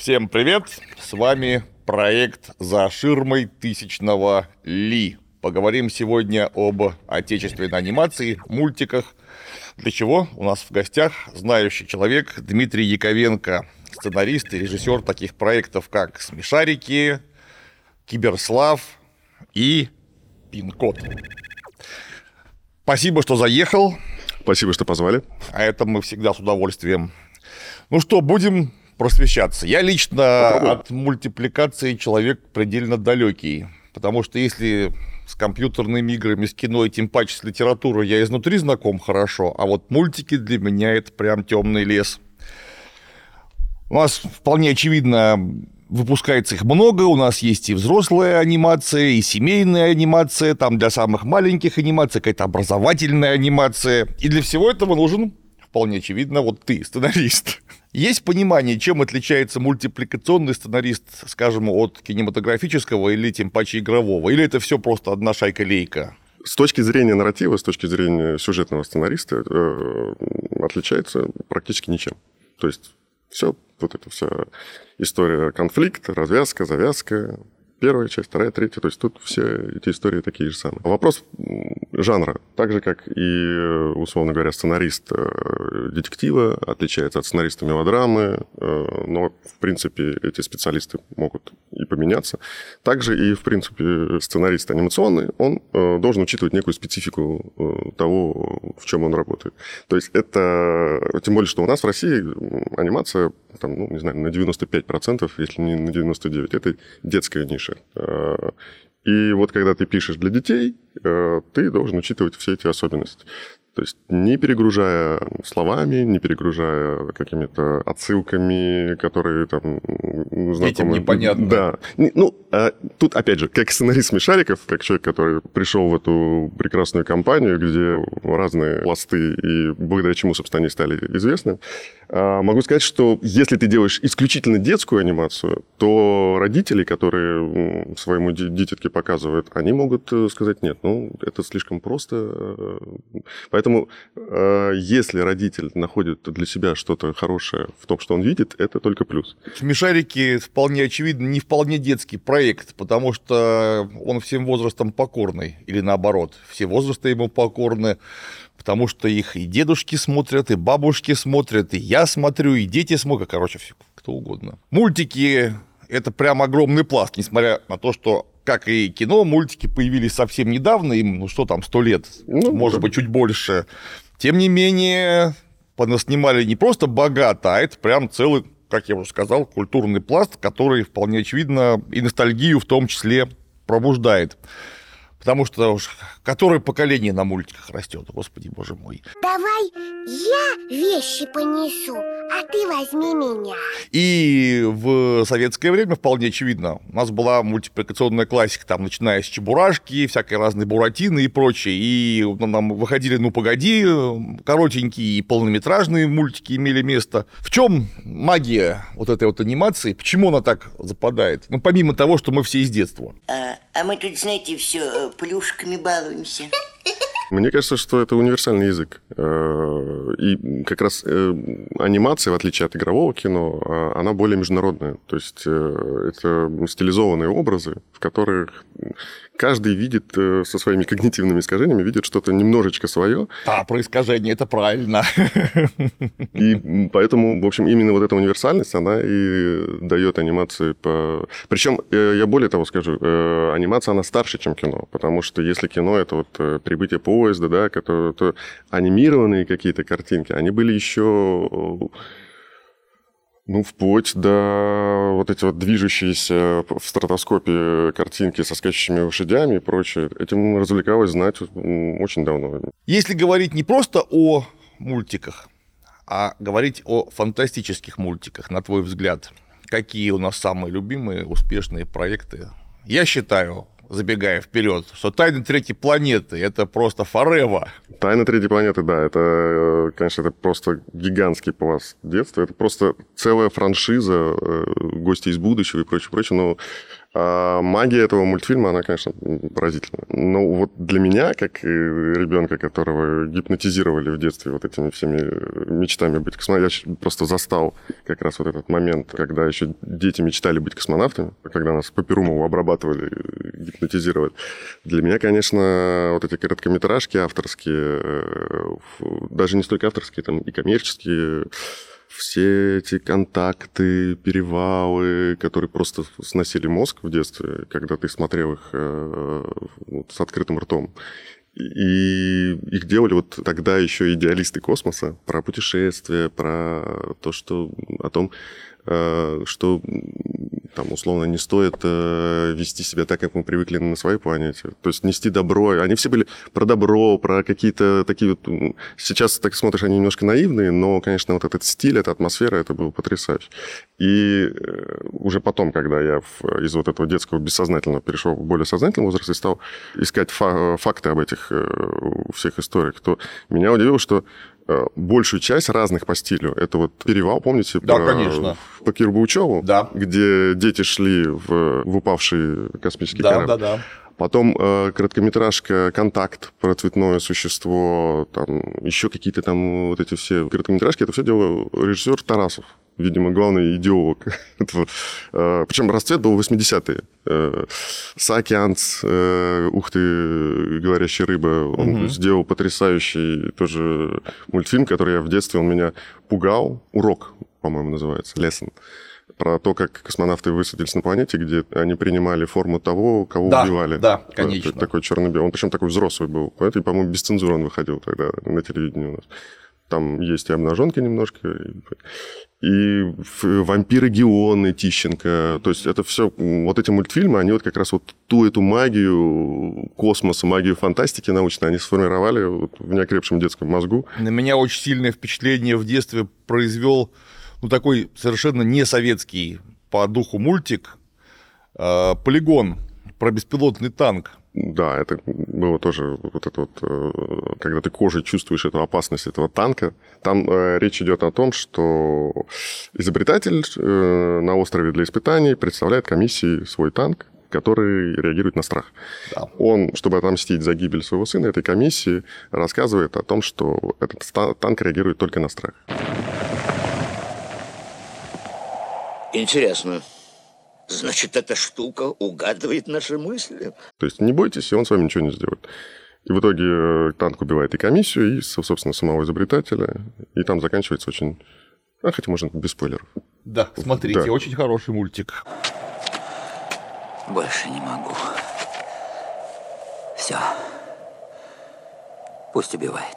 Всем привет! С вами проект «За ширмой тысячного Ли». Поговорим сегодня об отечественной анимации, мультиках. Для чего у нас в гостях знающий человек Дмитрий Яковенко, сценарист и режиссер таких проектов, как «Смешарики», «Киберслав» и «Пин-код». Спасибо, что заехал. Спасибо, что позвали. А это мы всегда с удовольствием. Ну что, будем просвещаться. Я лично Попробуй. от мультипликации человек предельно далекий. Потому что если с компьютерными играми, с кино и тем паче с литературой я изнутри знаком хорошо, а вот мультики для меня это прям темный лес. У нас вполне очевидно выпускается их много, у нас есть и взрослая анимация, и семейная анимация, там для самых маленьких анимация, какая-то образовательная анимация. И для всего этого нужен, вполне очевидно, вот ты, сценарист. Есть понимание, чем отличается мультипликационный сценарист, скажем, от кинематографического или тем паче игрового? Или это все просто одна шайка-лейка? С точки зрения нарратива, с точки зрения сюжетного сценариста, э, отличается практически ничем. То есть все, вот эта вся история конфликта, развязка, завязка, первая часть, вторая, третья. То есть тут все эти истории такие же самые. Вопрос жанра. Так же, как и, условно говоря, сценарист э, детектива отличается от сценариста мелодрамы, э, но, в принципе, эти специалисты могут и поменяться. Также и, в принципе, сценарист анимационный, он э, должен учитывать некую специфику того, в чем он работает. То есть это, тем более, что у нас в России анимация, там, ну, не знаю, на 95%, если не на 99%, это детская ниша. И вот когда ты пишешь для детей, э, ты должен учитывать все эти особенности. То есть не перегружая словами, не перегружая какими-то отсылками, которые там знакомы. Этим непонятно. Да. Ну, а тут, опять же, как сценарист смешариков, как человек, который пришел в эту прекрасную компанию, где разные пласты и благодаря чему, собственно, они стали известны, а, могу сказать, что если ты делаешь исключительно детскую анимацию, то родители, которые своему дитятке показывают, они могут э, сказать, нет, ну, это слишком просто. Э, поэтому э, если родитель находит для себя что-то хорошее в том, что он видит, это только плюс. Смешарики вполне очевидно не вполне детский проект, потому что он всем возрастом покорный, или наоборот, все возрасты ему покорны потому что их и дедушки смотрят, и бабушки смотрят, и я смотрю, и дети смотрят, короче, все, кто угодно. Мультики — это прям огромный пласт, несмотря на то, что как и кино, мультики появились совсем недавно, им, ну что там, сто лет, ну, может да. быть, чуть больше. Тем не менее, понаснимали не просто богато, а это прям целый, как я уже сказал, культурный пласт, который вполне очевидно и ностальгию в том числе пробуждает. Потому что уж которое поколение на мультиках растет, господи боже мой. Давай я вещи понесу, а ты возьми меня. И в советское время вполне очевидно, у нас была мультипликационная классика, там, начиная с Чебурашки, всякой разной Буратины и прочее. И нам выходили «Ну, погоди», коротенькие и полнометражные мультики имели место. В чем магия вот этой вот анимации? Почему она так западает? Ну, помимо того, что мы все из детства. А, а мы тут, знаете, все э, плюшками infância. Мне кажется, что это универсальный язык. Э, и как раз э, анимация, в отличие от игрового кино, а, она более международная. То есть э, это стилизованные образы, в которых каждый видит со своими когнитивными искажениями, видит что-то немножечко свое. А, про искажение, это правильно. И поэтому, в общем, именно вот эта универсальность, она и дает анимации по... Причем, я более того скажу, анимация, она старше, чем кино, потому что если кино — это вот прибытие поезда, да, то, то анимированные какие-то картинки, они были еще ну, вплоть до вот эти вот движущиеся в стратоскопе картинки со скачущими лошадями и прочее. Этим развлекалась знать очень давно. Если говорить не просто о мультиках, а говорить о фантастических мультиках, на твой взгляд, какие у нас самые любимые успешные проекты? Я считаю, забегая вперед, что «Тайны третьей планеты» — это просто forever. «Тайны третьей планеты», да, это, э, конечно, это просто гигантский пласт детства. Это просто целая франшиза, э, «Гости из будущего» и прочее, прочее. Но А магия этого мультфильма, она, конечно, поразительна. Но вот для меня, как ребенка, которого гипнотизировали в детстве вот этими всеми мечтами быть космонавтом, я просто застал как раз вот этот момент, когда еще дети мечтали быть космонавтами, когда нас по Перумову обрабатывали, гипнотизировали. Для меня, конечно, вот эти короткометражки авторские, э, даже не столько авторские, там и коммерческие, все эти контакты, перевалы, которые просто сносили мозг в детстве, когда ты смотрел их э, вот, с открытым ртом. И их делали вот тогда еще идеалисты космоса про путешествия, про то, что о том, что там, условно, не стоит э, вести себя так, как мы привыкли на своей планете. То есть нести добро. Они все были про добро, про какие-то такие вот... Сейчас так смотришь, они немножко наивные, но, конечно, вот этот стиль, эта атмосфера, это было потрясающе. И э, уже потом, когда я из вот этого детского бессознательного перешел в более сознательный возраст и стал искать фа- факты об этих э, всех историях, то меня удивило, что Э, большую часть разных по стилю. Это вот перевал, помните? Да, про, конечно. По Кирбаучеву, да. где дети шли в, в упавший космический да, корабль. Да, да, да. Потом э, короткометражка «Контакт» про цветное существо, там еще какие-то там вот эти все короткометражки. Это все делал режиссер Тарасов видимо, главный идеолог. Э, Причем расцвет был 80-е. Э, э, ух ты, говорящая рыба, он угу. сделал потрясающий тоже мультфильм, который я в детстве, он меня пугал. Урок, по-моему, называется, Lesson про то, как космонавты высадились на планете, где они принимали форму того, кого да, убивали. Да, конечно. Такой черно-белый. Он причем такой взрослый был. Это, по-моему, без цензуры он выходил тогда на телевидении у нас. Там есть и обнаженки немножко, и вампиры Геоны Тищенко. То есть это все, вот эти мультфильмы, они вот как раз вот ту эту магию космоса, магию фантастики научной, они сформировали вот в неокрепшем детском мозгу. На меня очень сильное впечатление в детстве произвел ну, такой совершенно не советский по духу мультик э, «Полигон» про беспилотный танк. Да, это было тоже вот это вот, э, когда ты кожей чувствуешь эту опасность этого танка. Там э, речь идет о том, что изобретатель э, на острове для испытаний представляет комиссии свой танк, который реагирует на страх. Да. Он, чтобы отомстить за гибель своего сына, этой комиссии рассказывает о том, что этот танк реагирует только на страх. Интересно. Значит, эта штука угадывает наши мысли. То есть не бойтесь, и он с вами ничего не сделает. И в итоге э, танк убивает и комиссию, и, собственно, самого изобретателя. И там заканчивается очень... А, хотя можно без спойлеров. Да, смотрите, да. очень хороший мультик. Больше не могу. Все. Пусть убивает.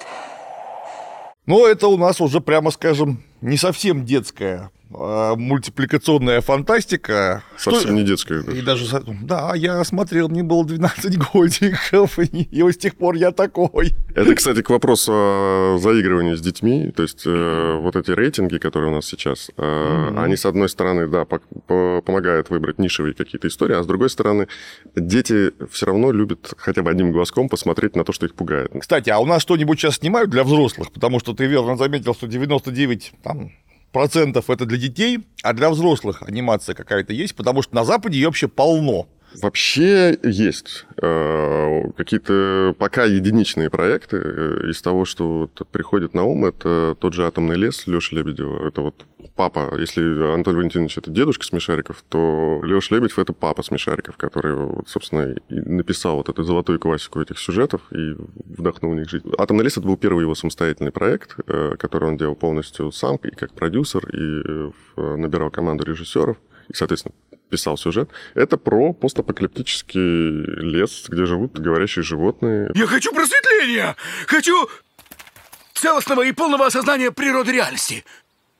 Но это у нас уже, прямо скажем, не совсем детская а, мультипликационная фантастика. Совсем что... не детская. Даже. И даже, да, я смотрел, мне было 12 годиков, и, и с тех пор я такой. Это, кстати, к вопросу о заигрывании с детьми. То есть э, вот эти рейтинги, которые у нас сейчас, э, mm-hmm. они, с одной стороны, да, по- по- помогают выбрать нишевые какие-то истории, а с другой стороны, дети все равно любят хотя бы одним глазком посмотреть на то, что их пугает. Кстати, а у нас что-нибудь сейчас снимают для взрослых? Потому что ты верно заметил, что 99 там, процентов это для детей, а для взрослых анимация какая-то есть, потому что на Западе ее вообще полно. Вообще есть э, какие-то пока единичные проекты. Э, из того, что вот приходит на ум, это тот же «Атомный лес» Лёши Лебедева. Это вот папа. Если Антон Валентинович это дедушка Смешариков, то Леша Лебедев это папа Смешариков, который, собственно, и написал вот эту золотую классику этих сюжетов и вдохнул в них жизнь. «Атомный лес» это был первый его самостоятельный проект, э, который он делал полностью сам и как продюсер, и набирал команду режиссеров и, соответственно, писал сюжет, это про постапокалиптический лес, где живут говорящие животные. Я хочу просветления! Хочу целостного и полного осознания природы реальности.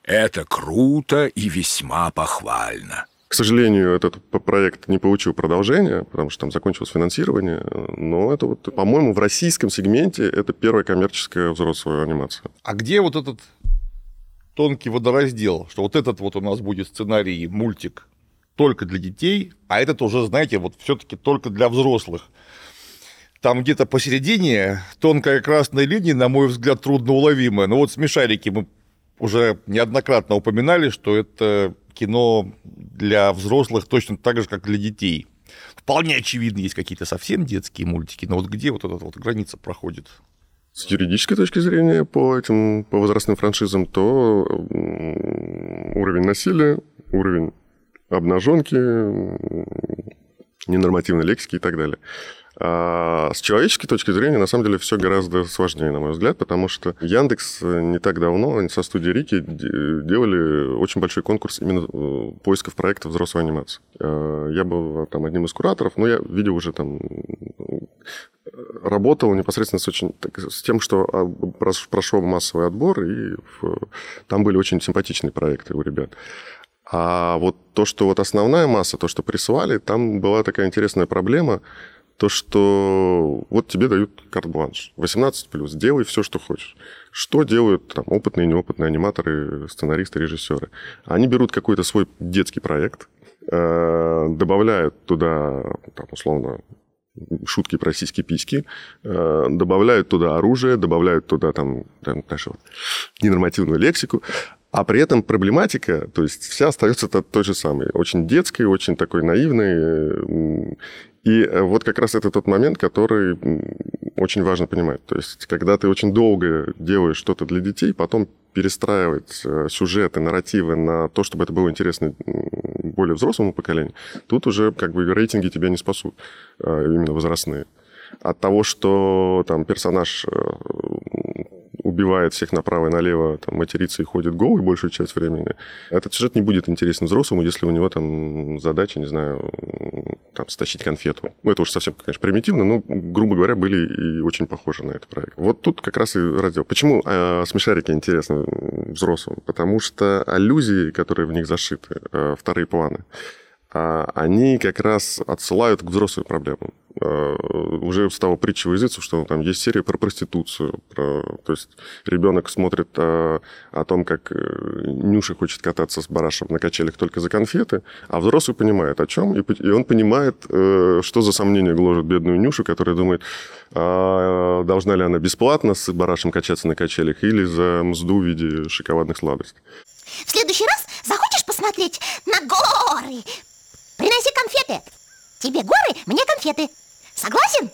Это круто и весьма похвально. К сожалению, этот проект не получил продолжения, потому что там закончилось финансирование. Но это вот, по-моему, в российском сегменте это первая коммерческая взрослая анимация. А где вот этот тонкий водораздел, что вот этот вот у нас будет сценарий, мультик только для детей, а этот уже, знаете, вот все-таки только для взрослых. Там где-то посередине тонкая красная линия, на мой взгляд, трудно уловимая. Но вот смешарики мы уже неоднократно упоминали, что это кино для взрослых точно так же, как для детей. Вполне очевидно, есть какие-то совсем детские мультики, но вот где вот эта вот граница проходит? С юридической точки зрения по этим по возрастным франшизам, то уровень насилия, уровень обнаженки, ненормативной лексики и так далее. А с человеческой точки зрения, на самом деле, все гораздо сложнее, на мой взгляд, потому что Яндекс не так давно со студией Рики делали очень большой конкурс именно э, поисков проектов взрослой анимации. А, я был там одним из кураторов, но я видел уже там работал непосредственно с, очень, так, с тем, что прошел массовый отбор, и там были очень симпатичные проекты у ребят. А вот то, что вот основная масса, то, что присылали, там была такая интересная проблема – то, что вот тебе дают карт-бланш, 18 плюс, делай все, что хочешь. Что делают там опытные и неопытные аниматоры, сценаристы, режиссеры? Они берут какой-то свой детский проект, э, добавляют туда, там, условно, шутки про сиськи-письки, э, добавляют туда оружие, добавляют туда там, там знаешь, вот, ненормативную лексику, а при этом проблематика, то есть вся остается той же самой. Очень детской, очень такой наивной. И э, вот как раз это тот момент, который очень важно понимать. То есть, когда ты очень долго делаешь что-то для детей, потом перестраивать э, сюжеты, нарративы на то, чтобы это было интересно более взрослому поколению, тут уже как бы рейтинги тебя не спасут, э, именно возрастные. От того, что там персонаж убивает всех направо и налево, там, матерится и ходит голый большую часть времени, этот сюжет не будет интересен взрослому, если у него там задача, не знаю, там, стащить конфету. Ну, это уж совсем, конечно, примитивно, но, грубо говоря, были и очень похожи на этот проект. Вот тут как раз и раздел. Почему э, смешарики интересны взрослым? Потому что аллюзии, которые в них зашиты, э, вторые планы, э, они как раз отсылают к взрослым проблемам. Э, уже стало притчей в языцу, что там есть серия про проституцию. Про, то есть ребенок смотрит о, э, о том, как э, Нюша хочет кататься с барашем на качелях только за конфеты, а взрослый понимает о чем, и, и он понимает, что за сомнение гложет бедную Нюшу, которая думает, а должна ли она бесплатно с барашем качаться на качелях или за мзду в виде шоколадных сладостей. В следующий раз захочешь посмотреть на горы? Приноси конфеты. Тебе горы, мне конфеты. Согласен?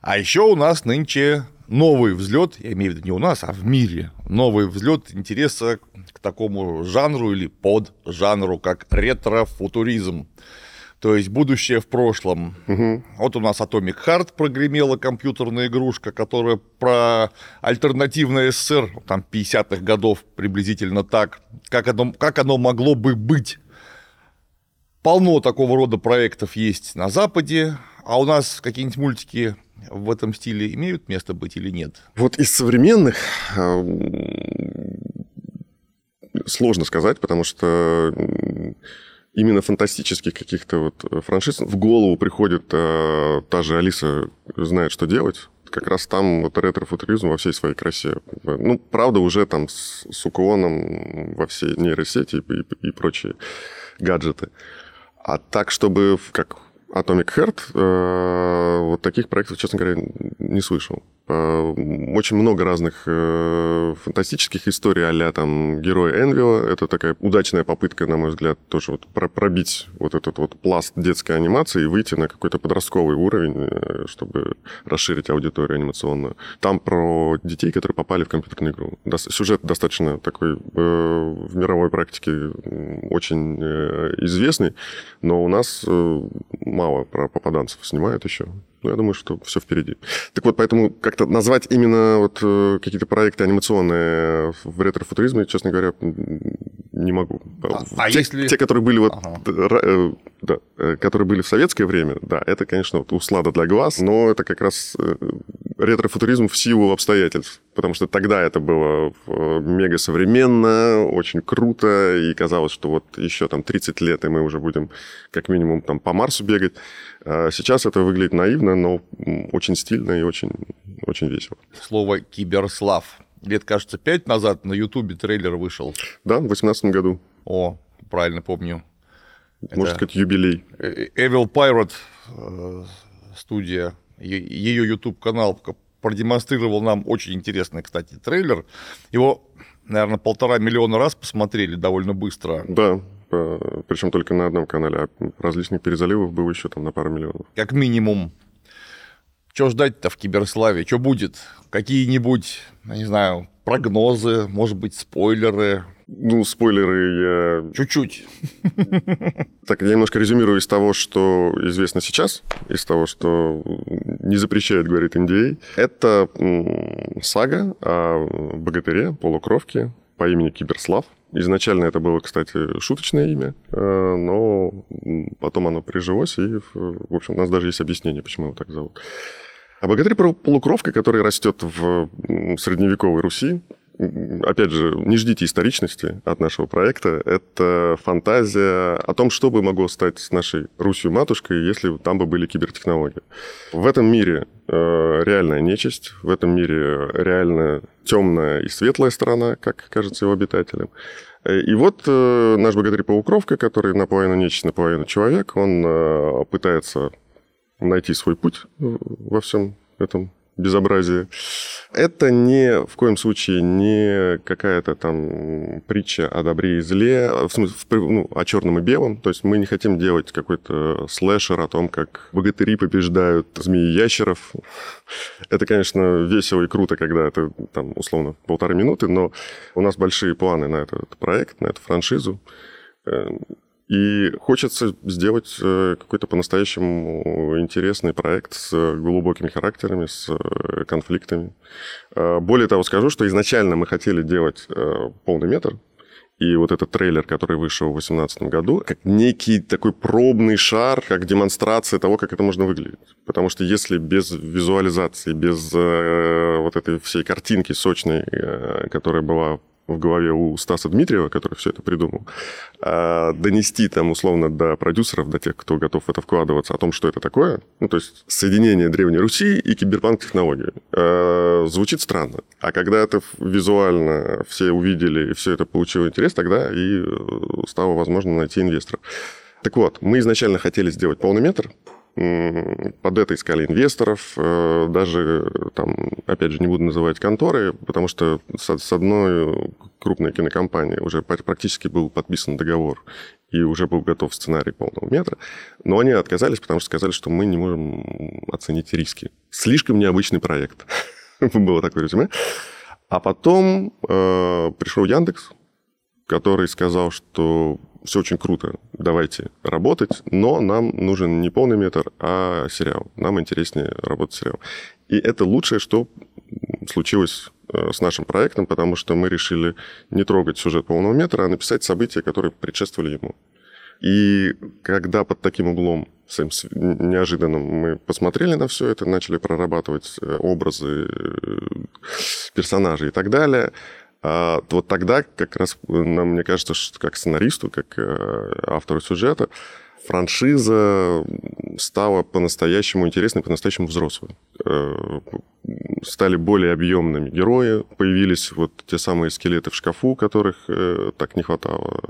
А еще у нас нынче новый взлет, я имею в виду не у нас, а в мире, новый взлет интереса к такому жанру или под жанру, как ретро-футуризм. То есть будущее в прошлом. Угу. Вот у нас Atomic Heart прогремела компьютерная игрушка, которая про альтернативное СССР, там 50-х годов приблизительно так, как оно, как оно могло бы быть. Полно такого рода проектов есть на Западе, а у нас какие-нибудь мультики в этом стиле имеют место быть или нет? Вот из современных а, сложно сказать, потому что именно фантастических каких-то вот франшиз в голову приходит а, та же Алиса знает, что делать. Как раз там вот ретро-футуризм во всей своей красе. Ну, правда, уже там с, с уклоном во всей нейросети и, и, и прочие гаджеты. А так, чтобы как Atomic Heart, э, вот таких проектов, честно говоря, не слышал. Э, очень много разных э, фантастических историй а там Герой Энвила. Это такая удачная попытка, на мой взгляд, тоже вот пробить вот этот вот пласт детской анимации и выйти на какой-то подростковый уровень, э, чтобы расширить аудиторию анимационную. Там про детей, которые попали в компьютерную игру. Сюжет достаточно такой в мировой практике очень известный, но у нас мало про попаданцев снимают еще. Ну, я думаю, что все впереди. Так вот, поэтому как-то назвать именно вот э, какие-то проекты анимационные в ретро-футуризме, честно говоря, не могу. А, а те, если... те, которые были вот, ага. Э, да, э, которые были в советское время, да, это, конечно, вот услада для глаз, но это как раз ретро-футуризм в силу обстоятельств, потому что тогда это было мега современно, очень круто, и казалось, что вот еще там 30 лет, и мы уже будем как минимум там по Марсу бегать. А сейчас это выглядит наивно, но очень стильно и очень, очень весело. Слово «киберслав». Лет, кажется, пять назад на Ютубе трейлер вышел. Да, в 2018 году. О, правильно помню. Можно сказать, юбилей. Э, Evil Pirate э, студия, ее YouTube-канал продемонстрировал нам очень интересный, кстати, трейлер. Его наверное, полтора миллиона раз посмотрели довольно быстро. Да, причем только на одном канале, а различных перезаливов было еще там на пару миллионов. Как минимум. Что ждать-то в киберславе? Что будет? Какие-нибудь, не знаю, прогнозы, может быть, спойлеры? Ну, спойлеры я... Чуть-чуть. Так, я немножко резюмирую из того, что известно сейчас, из того, что не запрещает, говорит NDA. А. Это сага о богатыре, полукровке по имени Киберслав. Изначально это было, кстати, шуточное имя, э, но потом оно прижилось, и, в общем, у нас даже есть объяснение, почему его так зовут. А богатырь полукровка, который растет в средневековой Руси, опять же, не ждите историчности от нашего проекта. Это фантазия о том, что бы могло стать с нашей Русью-матушкой, если там бы были кибертехнологии. В этом мире э, реальная нечисть, в этом мире реально темная и светлая сторона, как кажется его обитателям. И вот э, наш богатырь-полукровка, который наполовину нечисть, наполовину человек, он э, пытается найти свой путь во всем этом безобразие. Это не в коем случае не какая-то там притча о добре и зле, в смысле, ну, о черном и белом. То есть мы не хотим делать какой-то слэшер о том, как богатыри побеждают змеи ящеров. Это, конечно, весело и круто, когда это там условно полторы минуты, но у нас большие планы на этот проект, на эту франшизу. И хочется сделать э, какой-то по-настоящему интересный проект с глубокими характерами, с э, конфликтами. Э, более того, скажу, что изначально мы хотели делать полный метр, и вот этот трейлер, который вышел в 2018 году, как некий такой пробный шар, как демонстрация того, как это можно выглядеть. Потому что если без визуализации, без э, вот этой всей картинки сочной, э, которая была в голове у Стаса Дмитриева, который все это придумал, а, донести там условно до продюсеров, до тех, кто готов в это вкладываться, о том, что это такое, ну, то есть соединение Древней Руси и киберпанк-технологии, а, звучит странно. А когда это визуально все увидели и все это получило интерес, тогда и э, стало возможно найти инвесторов. Так вот, мы изначально хотели сделать полный метр, под это искали инвесторов, э, даже там, опять же, не буду называть конторы, потому что с одной крупной кинокомпанией уже практически был подписан договор и уже был готов сценарий полного метра, но они отказались, потому что сказали, что мы не можем оценить риски. Слишком необычный проект. Было такое резюме. А потом э, пришел Яндекс, который сказал, что все очень круто, давайте работать, но нам нужен не полный метр, а сериал. Нам интереснее работать сериал. И это лучшее, что случилось э, с нашим проектом, потому что мы решили не трогать сюжет полного метра, а написать события, которые предшествовали ему. И когда под таким углом своим неожиданным мы посмотрели на все это, начали прорабатывать э, образы э, персонажей и так далее, а вот тогда как раз, нам, мне кажется, что как сценаристу, как э, автору сюжета, франшиза стала по-настоящему интересной, по-настоящему взрослой. Э, стали более объемными герои, появились вот те самые скелеты в шкафу, которых э, так не хватало.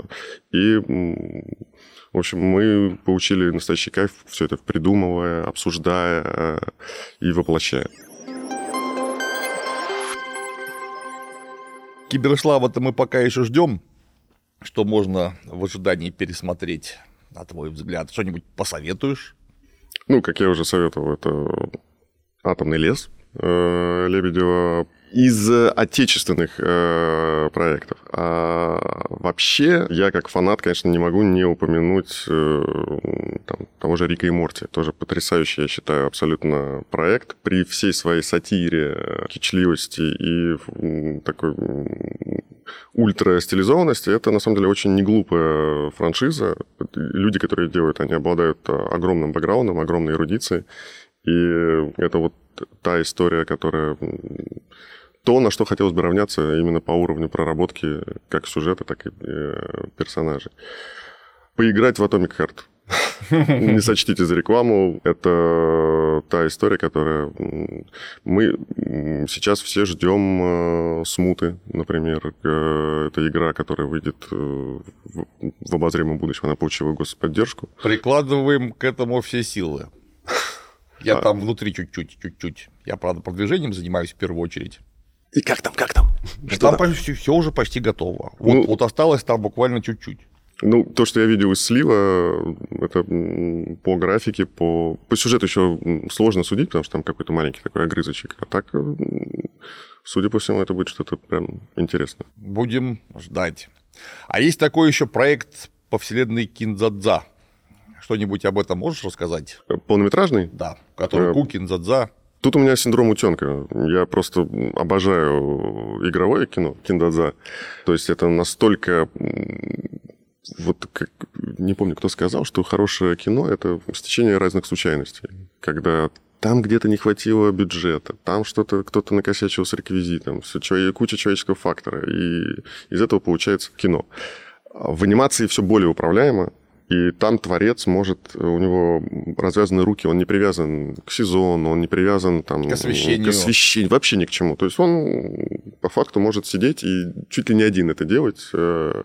И, в общем, мы получили настоящий кайф, все это придумывая, обсуждая и воплощая. Киберслава-то мы пока еще ждем, что можно в ожидании пересмотреть, на твой взгляд. Что-нибудь посоветуешь? Ну, как я уже советовал, это «Атомный лес» э, Лебедева из отечественных э, проектов. А вообще, я как фанат, конечно, не могу не упомянуть э, там, того же Рика и Морти. Тоже потрясающий, я считаю, абсолютно проект. При всей своей сатире, кичливости и такой ультра стилизованности, это на самом деле очень неглупая франшиза. Люди, которые делают, они обладают огромным бэкграундом, огромной эрудицией. И это вот та история, которая то, на что хотелось бы равняться именно по уровню проработки как сюжета, так и э, персонажей. Поиграть в Atomic Heart. Не сочтите за рекламу. Это та история, которая... Мы сейчас все ждем э, смуты, например. Э, это игра, которая выйдет в обозримом будущем. Она получила господдержку. Прикладываем к этому все силы. Я а... там внутри чуть-чуть, чуть-чуть. Я, правда, продвижением занимаюсь в первую очередь. И как там, как там? Там почти, все уже почти готово. Вот, Ну- вот осталось там буквально чуть-чуть. Ну, то, что я видел из слива, это по графике, по, по сюжету еще сложно судить, потому что там какой-то маленький такой огрызочек. А так, судя по всему, это будет что-то прям интересное. Будем ждать. А есть такой еще проект по вселенной Кинзадза. Что-нибудь об этом можешь рассказать? Полнометражный? Да, который Э, Ку Кинзадза. Тут у меня синдром утенка. Я просто обожаю игровое кино, киндадза. То есть это настолько... Вот как, не помню, кто сказал, что хорошее кино — это стечение разных случайностей. Когда там где-то не хватило бюджета, там что-то кто-то накосячил с реквизитом, человек- куча человеческого фактора, и из этого получается кино. А В анимации все более управляемо, и там творец может, у него развязаны руки, он не привязан к сезону, он не привязан там, К освещению. к освещению, вообще ни к чему. То есть он по факту может сидеть и чуть ли не один это делать э,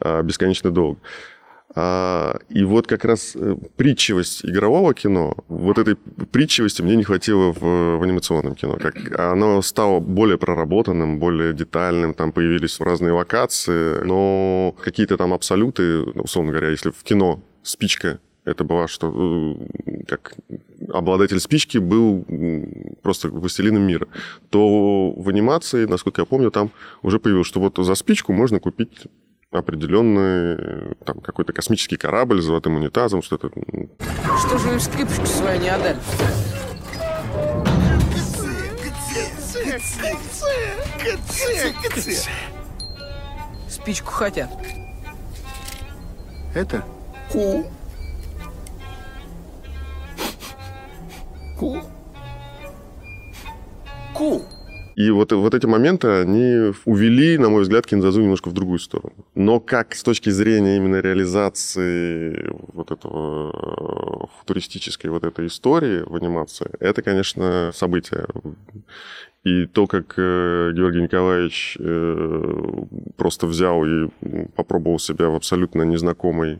э, бесконечно долго. А, И вот как раз э, притчивость игрового кино, вот этой притчивости мне не хватило в, в анимационном кино. Как оно стало более проработанным, более детальным, там появились разные локации, но какие-то там абсолюты, ну, условно говоря, если в кино спичка это была, что э, как обладатель спички был просто властелином мира, то в анимации, насколько я помню, там уже появилось, что вот за спичку можно купить определенный э, там какой-то космический корабль с золотым унитазом, что-то. Что же им скрипочку свою не отдали? Спичку хотят. Это Ку. Ку. Ку. И вот, вот эти моменты, они увели, на мой взгляд, Кинзазу немножко в другую сторону. Но как с точки зрения именно реализации вот этого э, футуристической вот этой истории в анимации, это, конечно, событие. И то, как э, Георгий Николаевич э, просто взял и попробовал себя в абсолютно незнакомой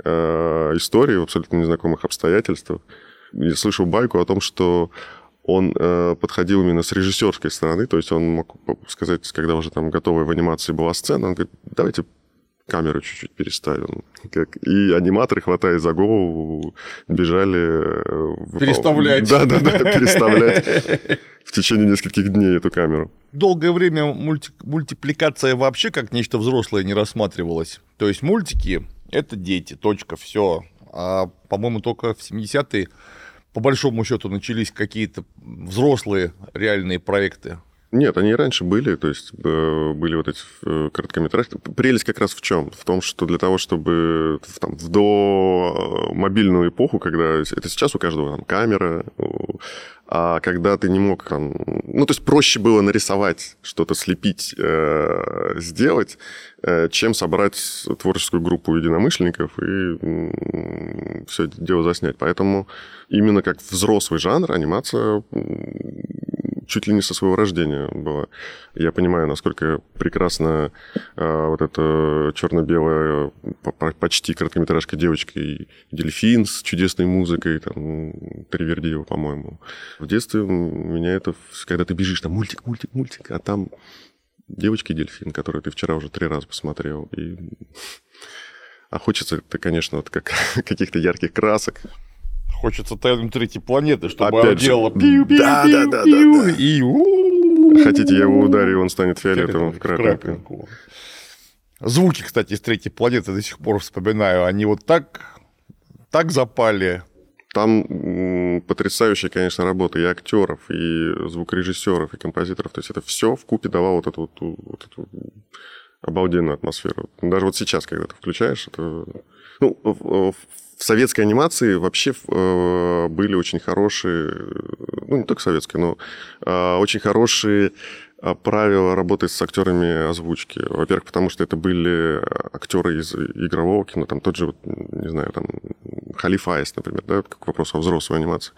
истории, в абсолютно незнакомых обстоятельствах. Я слышал байку о том, что он э, подходил именно с режиссерской стороны, то есть он мог сказать, когда уже там готовая в анимации была сцена, он говорит, давайте камеру чуть-чуть переставим. Как... И аниматоры, хватая за голову, бежали... э, выпол- Переставлять. Да-да-да, переставлять в течение нескольких дней эту камеру. Долгое время мульти- мультипликация вообще как нечто взрослое не рассматривалась. То есть мультики — это дети, точка, все. А, по-моему, только в 70-е по большому счету начались какие-то взрослые реальные проекты. Нет, они и раньше были, то есть э, были вот эти э, короткометражки. Прелесть как раз в чем? В том, что для того, чтобы в, там, в до мобильную эпоху, когда это сейчас у каждого там камера, а когда ты не мог там... Ну, то есть проще было нарисовать, что-то слепить, э, сделать, э, чем собрать творческую группу единомышленников и все это дело заснять. Поэтому именно как взрослый жанр анимация чуть ли не со своего рождения была. Я понимаю, насколько прекрасно э, вот эта черно-белая по- по- почти короткометражка девочка и дельфин с чудесной музыкой, там, Тривердиева, по-моему. В детстве меня это, когда ты бежишь, там мультик, мультик, мультик, а там девочка и дельфин, которую ты вчера уже три раза посмотрел. И... А хочется это, конечно, вот как каких-то ярких красок, Хочется тайну третьей планеты, чтобы Опять делала пиу пиу Да, пиу да, да, пиу, да, да. и. Хотите, я его ударю, и он станет фиолетовым в крапинку. Звуки, кстати, из третьей планеты до сих пор вспоминаю. Они вот так, так запали. Там м, потрясающая, конечно, работа и актеров, и звукорежиссеров, и композиторов. То есть это все в купе давало вот эту, вот, вот эту обалденную атмосферу. Даже вот сейчас, когда ты включаешь, это... Ну, в, в советской анимации вообще э, были очень хорошие, ну, не только советской, но э, очень хорошие э, правила работы с актерами озвучки. Во-первых, потому что это были актеры из игрового кино, там тот же, вот, не знаю, там Халиф например, да, как вопрос о взрослой анимации.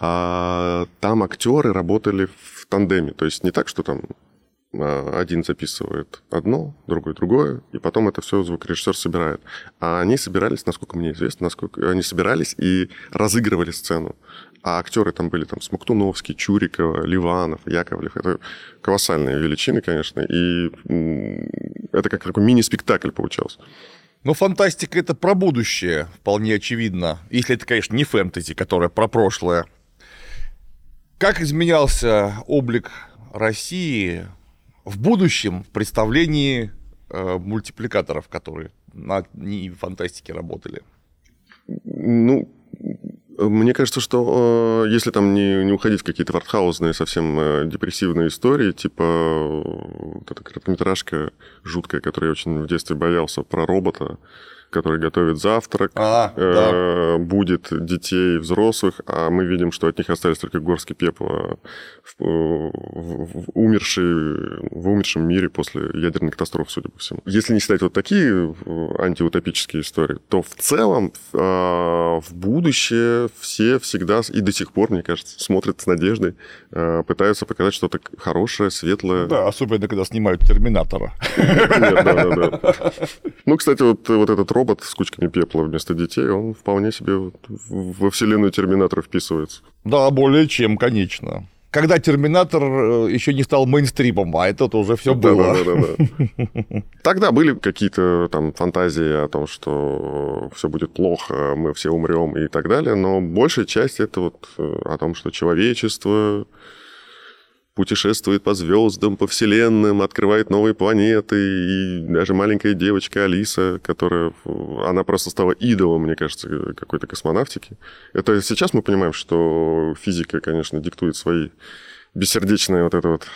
А там актеры работали в тандеме, то есть не так, что там А, Один записывает одно, другой другое, и потом это все звукорежиссер собирает. А они собирались, насколько мне известно, насколько они собирались и разыгрывали сцену. А актеры там были там Смоктуновский, Чурикова, Ливанов, Яковлев. Это колоссальные величины, конечно. И это как такой мини-спектакль получался. Но фантастика это про будущее, вполне очевидно. Если это, конечно, не фэнтези, которая про прошлое. Как изменялся облик России в будущем в представлении э, мультипликаторов, которые на НИИ фантастики работали? Ну, мне кажется, что э, если там не, не уходить в какие-то вартхаузные, совсем э, депрессивные истории, типа э, вот эта короткометражка жуткая, которую я очень в детстве боялся, про робота, который готовит завтрак, А, э, будет детей взрослых, а мы видим, что от них остались только горстки пепла в, в- в умершей, в умершем мире после ядерной катастрофы, судя по всему. Если не считать вот такие э, антиутопические истории, то в целом э, в будущее все всегда и до сих пор, мне кажется, смотрят с надеждой, э, пытаются показать что-то хорошее, светлое. Да, особенно когда снимают Терминатора. Да, да, да. Ну, кстати, вот, вот этот робот с кучками пепла вместо детей, он вполне себе вот во вселенную Терминатора вписывается. Да, более чем, конечно. Когда Терминатор э, еще не стал мейнстримом, а это уже все Да, было. да, да, да. Тогда были какие-то там фантазии о том, что все будет плохо, мы все умрем и так далее, но большая часть это вот э, о том, что человечество путешествует по звездам, по вселенным, открывает новые планеты, и даже маленькая девочка Алиса, которая, э, она просто стала идолом, мне кажется, какой-то космонавтики. Это сейчас мы понимаем, что физика, конечно, диктует свои бессердечная вот эта вот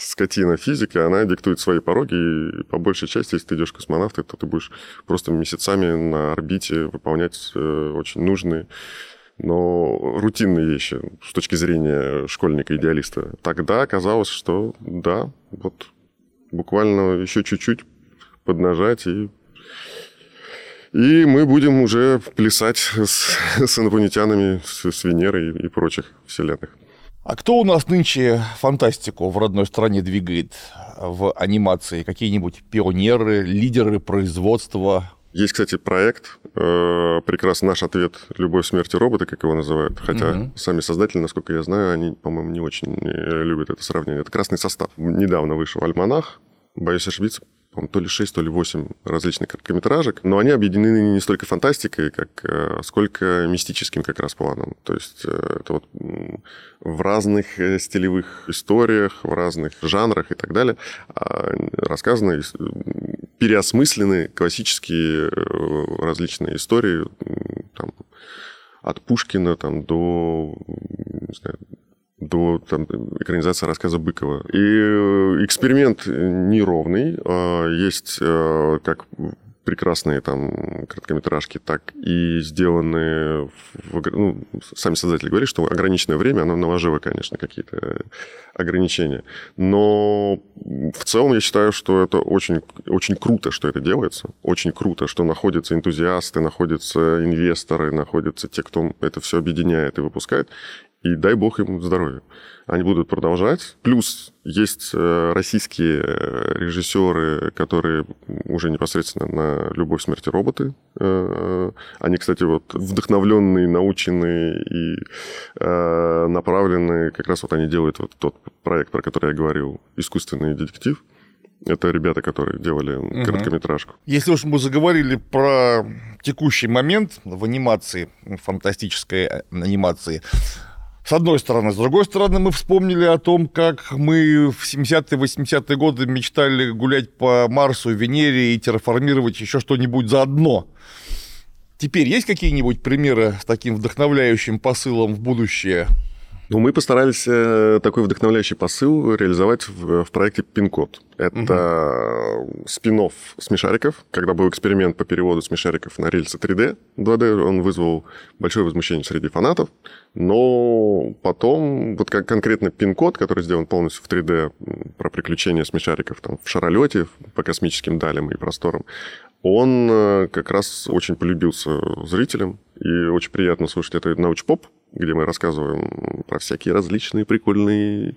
скотина физика, она диктует свои пороги, и по большей части, если ты идешь космонавт, то ты будешь просто месяцами на орбите выполнять э, очень нужные, но рутинные вещи с точки зрения школьника-идеалиста. Тогда оказалось, что да, вот буквально еще чуть-чуть поднажать и и мы будем уже плясать с, с инопланетянами, с, с Венерой и, и прочих вселенных. А кто у нас нынче фантастику в родной стране двигает в анимации? Какие-нибудь пионеры, лидеры производства? Есть, кстати, проект, э, прекрасный наш ответ «Любовь, смерть и роботы», как его называют. Хотя Мгм. сами создатели, насколько я знаю, они, по-моему, не очень э, любят это сравнение. Это «Красный состав». Недавно вышел альманах, боюсь ошибиться, по-моему, то ли 6, то ли 8 различных короткометражек, но они объединены не столько фантастикой, как, э, сколько мистическим как раз планом. То есть э, это вот в разных э, стилевых историях, в разных жанрах и так далее а, рассказаны, переосмыслены классические различные истории, там, от Пушкина там, до, знаю, до там, экранизации рассказа Быкова. И э, эксперимент неровный. А, Есть э, как прекрасные там короткометражки, так и сделанные... В, ну, сами создатели говорили, что ограниченное время, оно наложило, конечно, какие-то ограничения. Но в целом я считаю, что это очень, очень круто, что это делается. Очень круто, что находятся энтузиасты, находятся инвесторы, находятся те, кто это все объединяет и выпускает. И дай бог им здоровья. Они будут продолжать. Плюс есть э, российские э, режиссеры, которые уже непосредственно на «Любовь, смерти роботы». Э, Они, кстати, вот вдохновленные, наученные и направленные. Как раз вот они делают вот тот проект, про который я говорил, «Искусственный детектив». Это ребята, которые делали короткометражку. Если уж мы заговорили про текущий момент в анимации, фантастической анимации, с одной стороны. С другой стороны, мы вспомнили о том, как мы в 70-е, 80-е годы мечтали гулять по Марсу, Венере и терраформировать еще что-нибудь заодно. Теперь есть какие-нибудь примеры с таким вдохновляющим посылом в будущее? Ну, мы постарались э, такой вдохновляющий посыл реализовать в, в проекте «Пин-код». Это спин смешариков. Когда был эксперимент по переводу смешариков на рельсы 3D, 2D, он вызвал большое возмущение среди фанатов. Но потом, вот как конкретно пин-код, который сделан полностью в 3D, м, про приключения смешариков там, в шаролете по космическим далям и просторам, он э, как раз очень полюбился зрителям. И очень приятно слушать это научпоп где мы рассказываем про всякие различные прикольные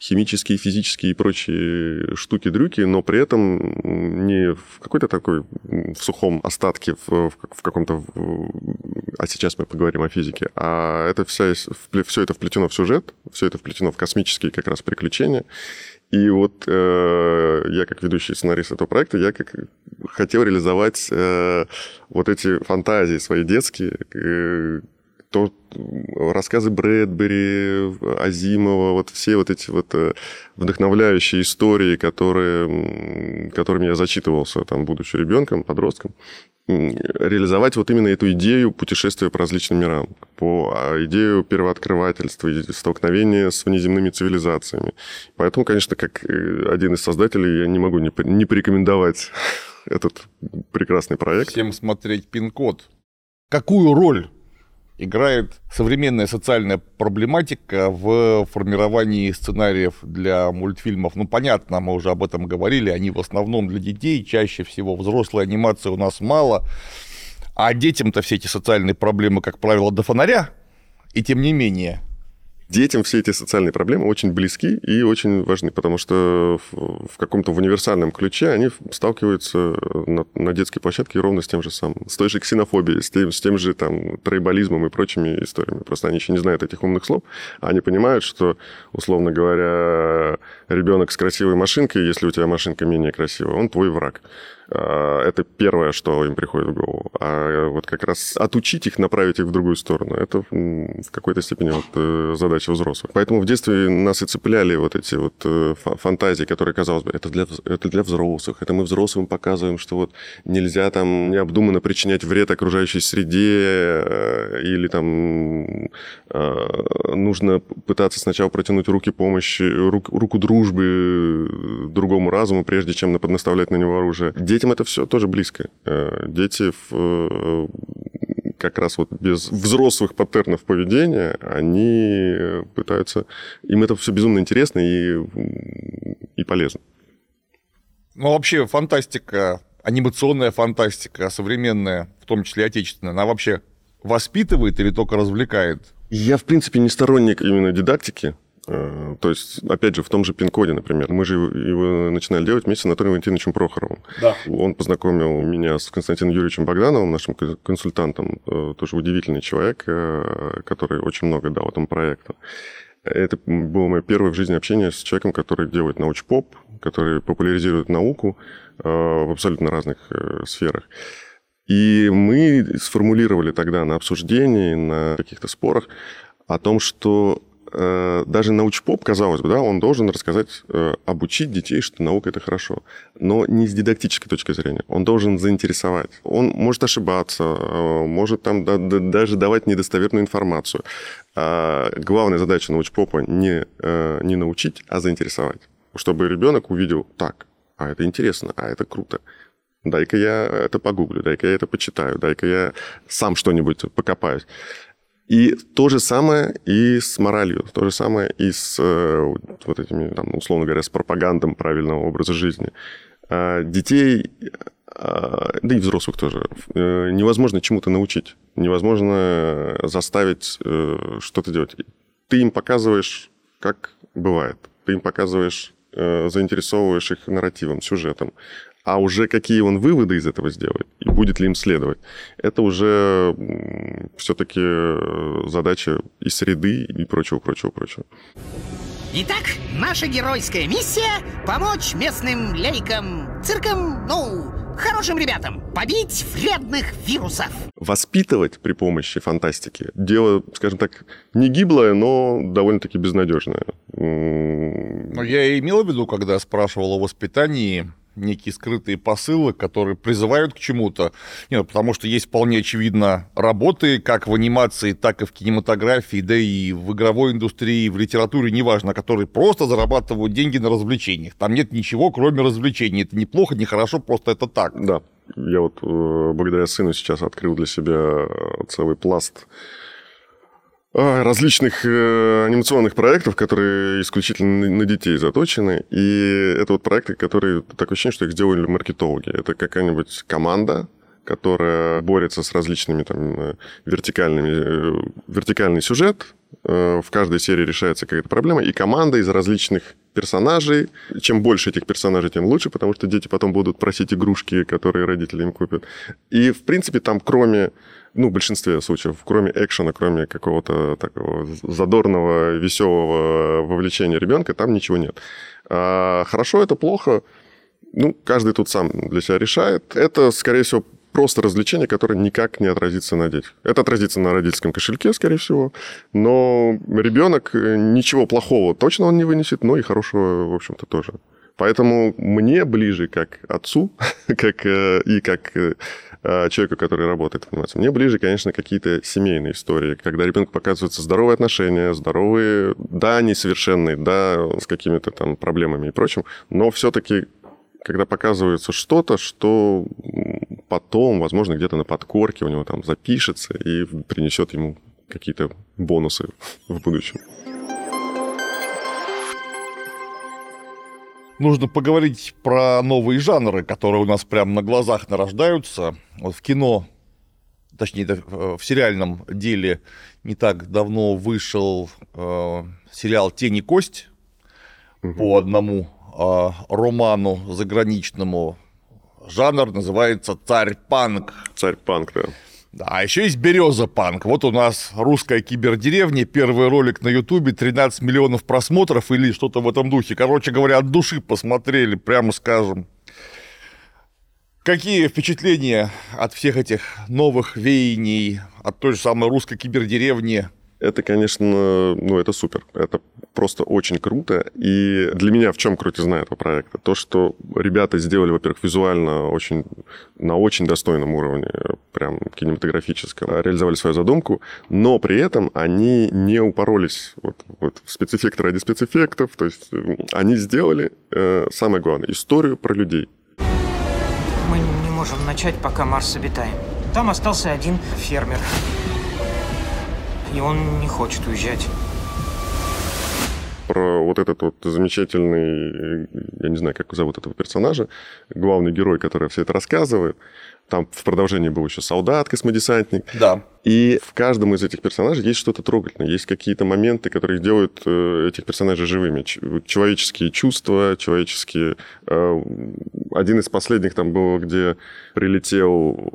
химические, физические и прочие штуки-дрюки, но при этом не в какой-то такой в сухом остатке, в, в каком-то... А сейчас мы поговорим о физике. А это вся, все это вплетено в сюжет, все это вплетено в космические как раз приключения. И вот э, я, как ведущий сценарист этого проекта, я как хотел реализовать э, вот эти фантазии свои детские, э, то рассказы Брэдбери, Азимова, вот все вот эти вот э, вдохновляющие истории, которые, которыми я зачитывался, там, будучи ребенком, подростком, реализовать вот именно эту идею путешествия по различным мирам, по а, идею первооткрывательства, столкновения с внеземными цивилизациями. Поэтому, конечно, как э, один из создателей, я не могу не, не порекомендовать этот прекрасный проект. Всем смотреть пин-код. Какую роль играет современная социальная проблематика в формировании сценариев для мультфильмов. Ну, понятно, мы уже об этом говорили, они в основном для детей, чаще всего взрослой анимации у нас мало, а детям-то все эти социальные проблемы, как правило, до фонаря, и тем не менее – детям все эти социальные проблемы очень близки и очень важны, потому что в, в каком-то универсальном ключе они сталкиваются на, на детской площадке ровно с тем же самым. С той же ксенофобией, с тем, с тем же там трейболизмом и прочими историями. Просто они еще не знают этих умных слов, а они понимают, что, условно говоря, ребенок с красивой машинкой, если у тебя машинка менее красивая, он твой враг. А, это первое, что им приходит в голову. А вот как раз отучить их, направить их в другую сторону, это в какой-то степени вот э, задача взрослых. Поэтому в детстве нас и цепляли вот эти вот э, фантазии, которые, казалось бы, это для, это для взрослых, это мы взрослым показываем, что вот нельзя там необдуманно причинять вред окружающей среде э, или там нужно пытаться сначала протянуть руки помощи, рук, руку дружбы другому разуму, прежде чем наставлять на него оружие. Дети детям это все тоже близко. Э, дети в, э, как раз вот без взрослых паттернов поведения, они пытаются... Им это все безумно интересно и, и полезно. Ну, вообще фантастика, анимационная фантастика, современная, в том числе отечественная, она вообще воспитывает или только развлекает? Я, в принципе, не сторонник именно дидактики. Э, то есть, опять же, в том же пин-коде, например. Мы же его начинали делать вместе с Анатолием Валентиновичем Прохоровым. Да. Он познакомил меня с Константином Юрьевичем Богдановым, нашим консультантом. Э, тоже удивительный человек, э, который очень много дал этому проекту. Это было мое первое в жизни общение с человеком, который делает научпоп, который популяризирует науку в абсолютно разных сферах. И мы сформулировали тогда на обсуждении, на каких-то спорах о том, что Э, даже научпоп, казалось бы, да, он должен рассказать, э, обучить детей, что наука это хорошо. Но не с дидактической точки зрения. Он должен заинтересовать. Он может ошибаться, э, может там да, да, даже давать недостоверную информацию. А главная задача научпопа не, не научить, а заинтересовать. Чтобы ребенок увидел, так, а это интересно, а это круто. Дай-ка я это погуглю, дай-ка я это почитаю, дай-ка я сам что-нибудь покопаюсь. И то же самое и с моралью, то же самое и с э, вот этими, там, условно говоря, с пропагандом правильного образа жизни. А детей, а, да и взрослых тоже, э, невозможно чему-то научить, невозможно заставить э, что-то делать. Ты им показываешь, как бывает, ты им показываешь, заинтересовываешь их нарративом, сюжетом а уже какие он выводы из этого сделает и будет ли им следовать, это уже все-таки э, задача и среды, и прочего, прочего, прочего. Итак, наша геройская миссия — помочь местным лейкам, циркам, ну, хорошим ребятам побить вредных вирусов. Воспитывать при помощи фантастики дело, скажем так, не гиблое, но довольно-таки безнадежное. Но я и имел в виду, когда спрашивал о воспитании, некие скрытые посылы, которые призывают к чему-то. Нет, потому что есть вполне очевидно работы, как в анимации, так и в кинематографии, да и в игровой индустрии, в литературе, неважно, которые просто зарабатывают деньги на развлечениях. Там нет ничего, кроме развлечений. Это неплохо, не хорошо, просто это так. Да. Я вот э, благодаря сыну сейчас открыл для себя целый пласт различных э, анимационных проектов, которые исключительно на детей заточены. И это вот проекты, которые такое ощущение, что их сделали маркетологи. Это какая-нибудь команда, которая борется с различными там э, вертикальными, э, вертикальный сюжет, э, в каждой серии решается какая-то проблема, и команда из различных персонажей. Чем больше этих персонажей, тем лучше, потому что дети потом будут просить игрушки, которые родители им купят. И, в принципе, там кроме ну, в большинстве случаев, кроме экшена, кроме какого-то такого задорного, веселого вовлечения ребенка, там ничего нет. А хорошо это плохо, ну, каждый тут сам для себя решает. Это, скорее всего, просто развлечение, которое никак не отразится на детях. Это отразится на родительском кошельке, скорее всего, но ребенок э, ничего плохого точно он не вынесет, но и хорошего, в общем-то, тоже. Поэтому мне ближе как отцу, как, э, и как э, человеку, который работает анимации, мне ближе, конечно, какие-то семейные истории, когда ребенку показываются здоровые отношения, здоровые, да, несовершенные, да, с какими-то там проблемами и прочим, но все-таки когда показывается что-то, что потом, возможно, где-то на подкорке у него там запишется и принесет ему какие-то бонусы в будущем. Нужно поговорить про новые жанры, которые у нас прямо на глазах нарождаются. Вот в кино, точнее, в сериальном деле не так давно вышел э, сериал «Тень и кость» угу. по одному э, роману заграничному. Жанр называется «Царь-панк». «Царь-панк», да. Да, а еще есть «Береза панк». Вот у нас русская кибердеревня, первый ролик на Ютубе, 13 миллионов просмотров или что-то в этом духе. Короче говоря, от души посмотрели, прямо скажем. Какие впечатления от всех этих новых веяний, от той же самой русской кибердеревни это, конечно, ну, это супер. Это просто очень круто. И для меня в чем крутизна этого проекта? То, что ребята сделали, во-первых, визуально очень, на очень достойном уровне, прям кинематографическом, реализовали свою задумку, но при этом они не упоролись вот, вот в спецэффекты ради спецэффектов. То есть они сделали, э, самое главное, историю про людей. Мы не можем начать, пока Марс обитаем. Там остался один фермер и он не хочет уезжать. Про вот этот вот замечательный, я не знаю, как зовут этого персонажа, главный герой, который все это рассказывает. Там в продолжении был еще солдат, космодесантник. Да. И в каждом из этих персонажей есть что-то трогательное. Есть какие-то моменты, которые делают э, этих персонажей живыми. Человеческие чувства, человеческие... Э, один из последних там был, где прилетел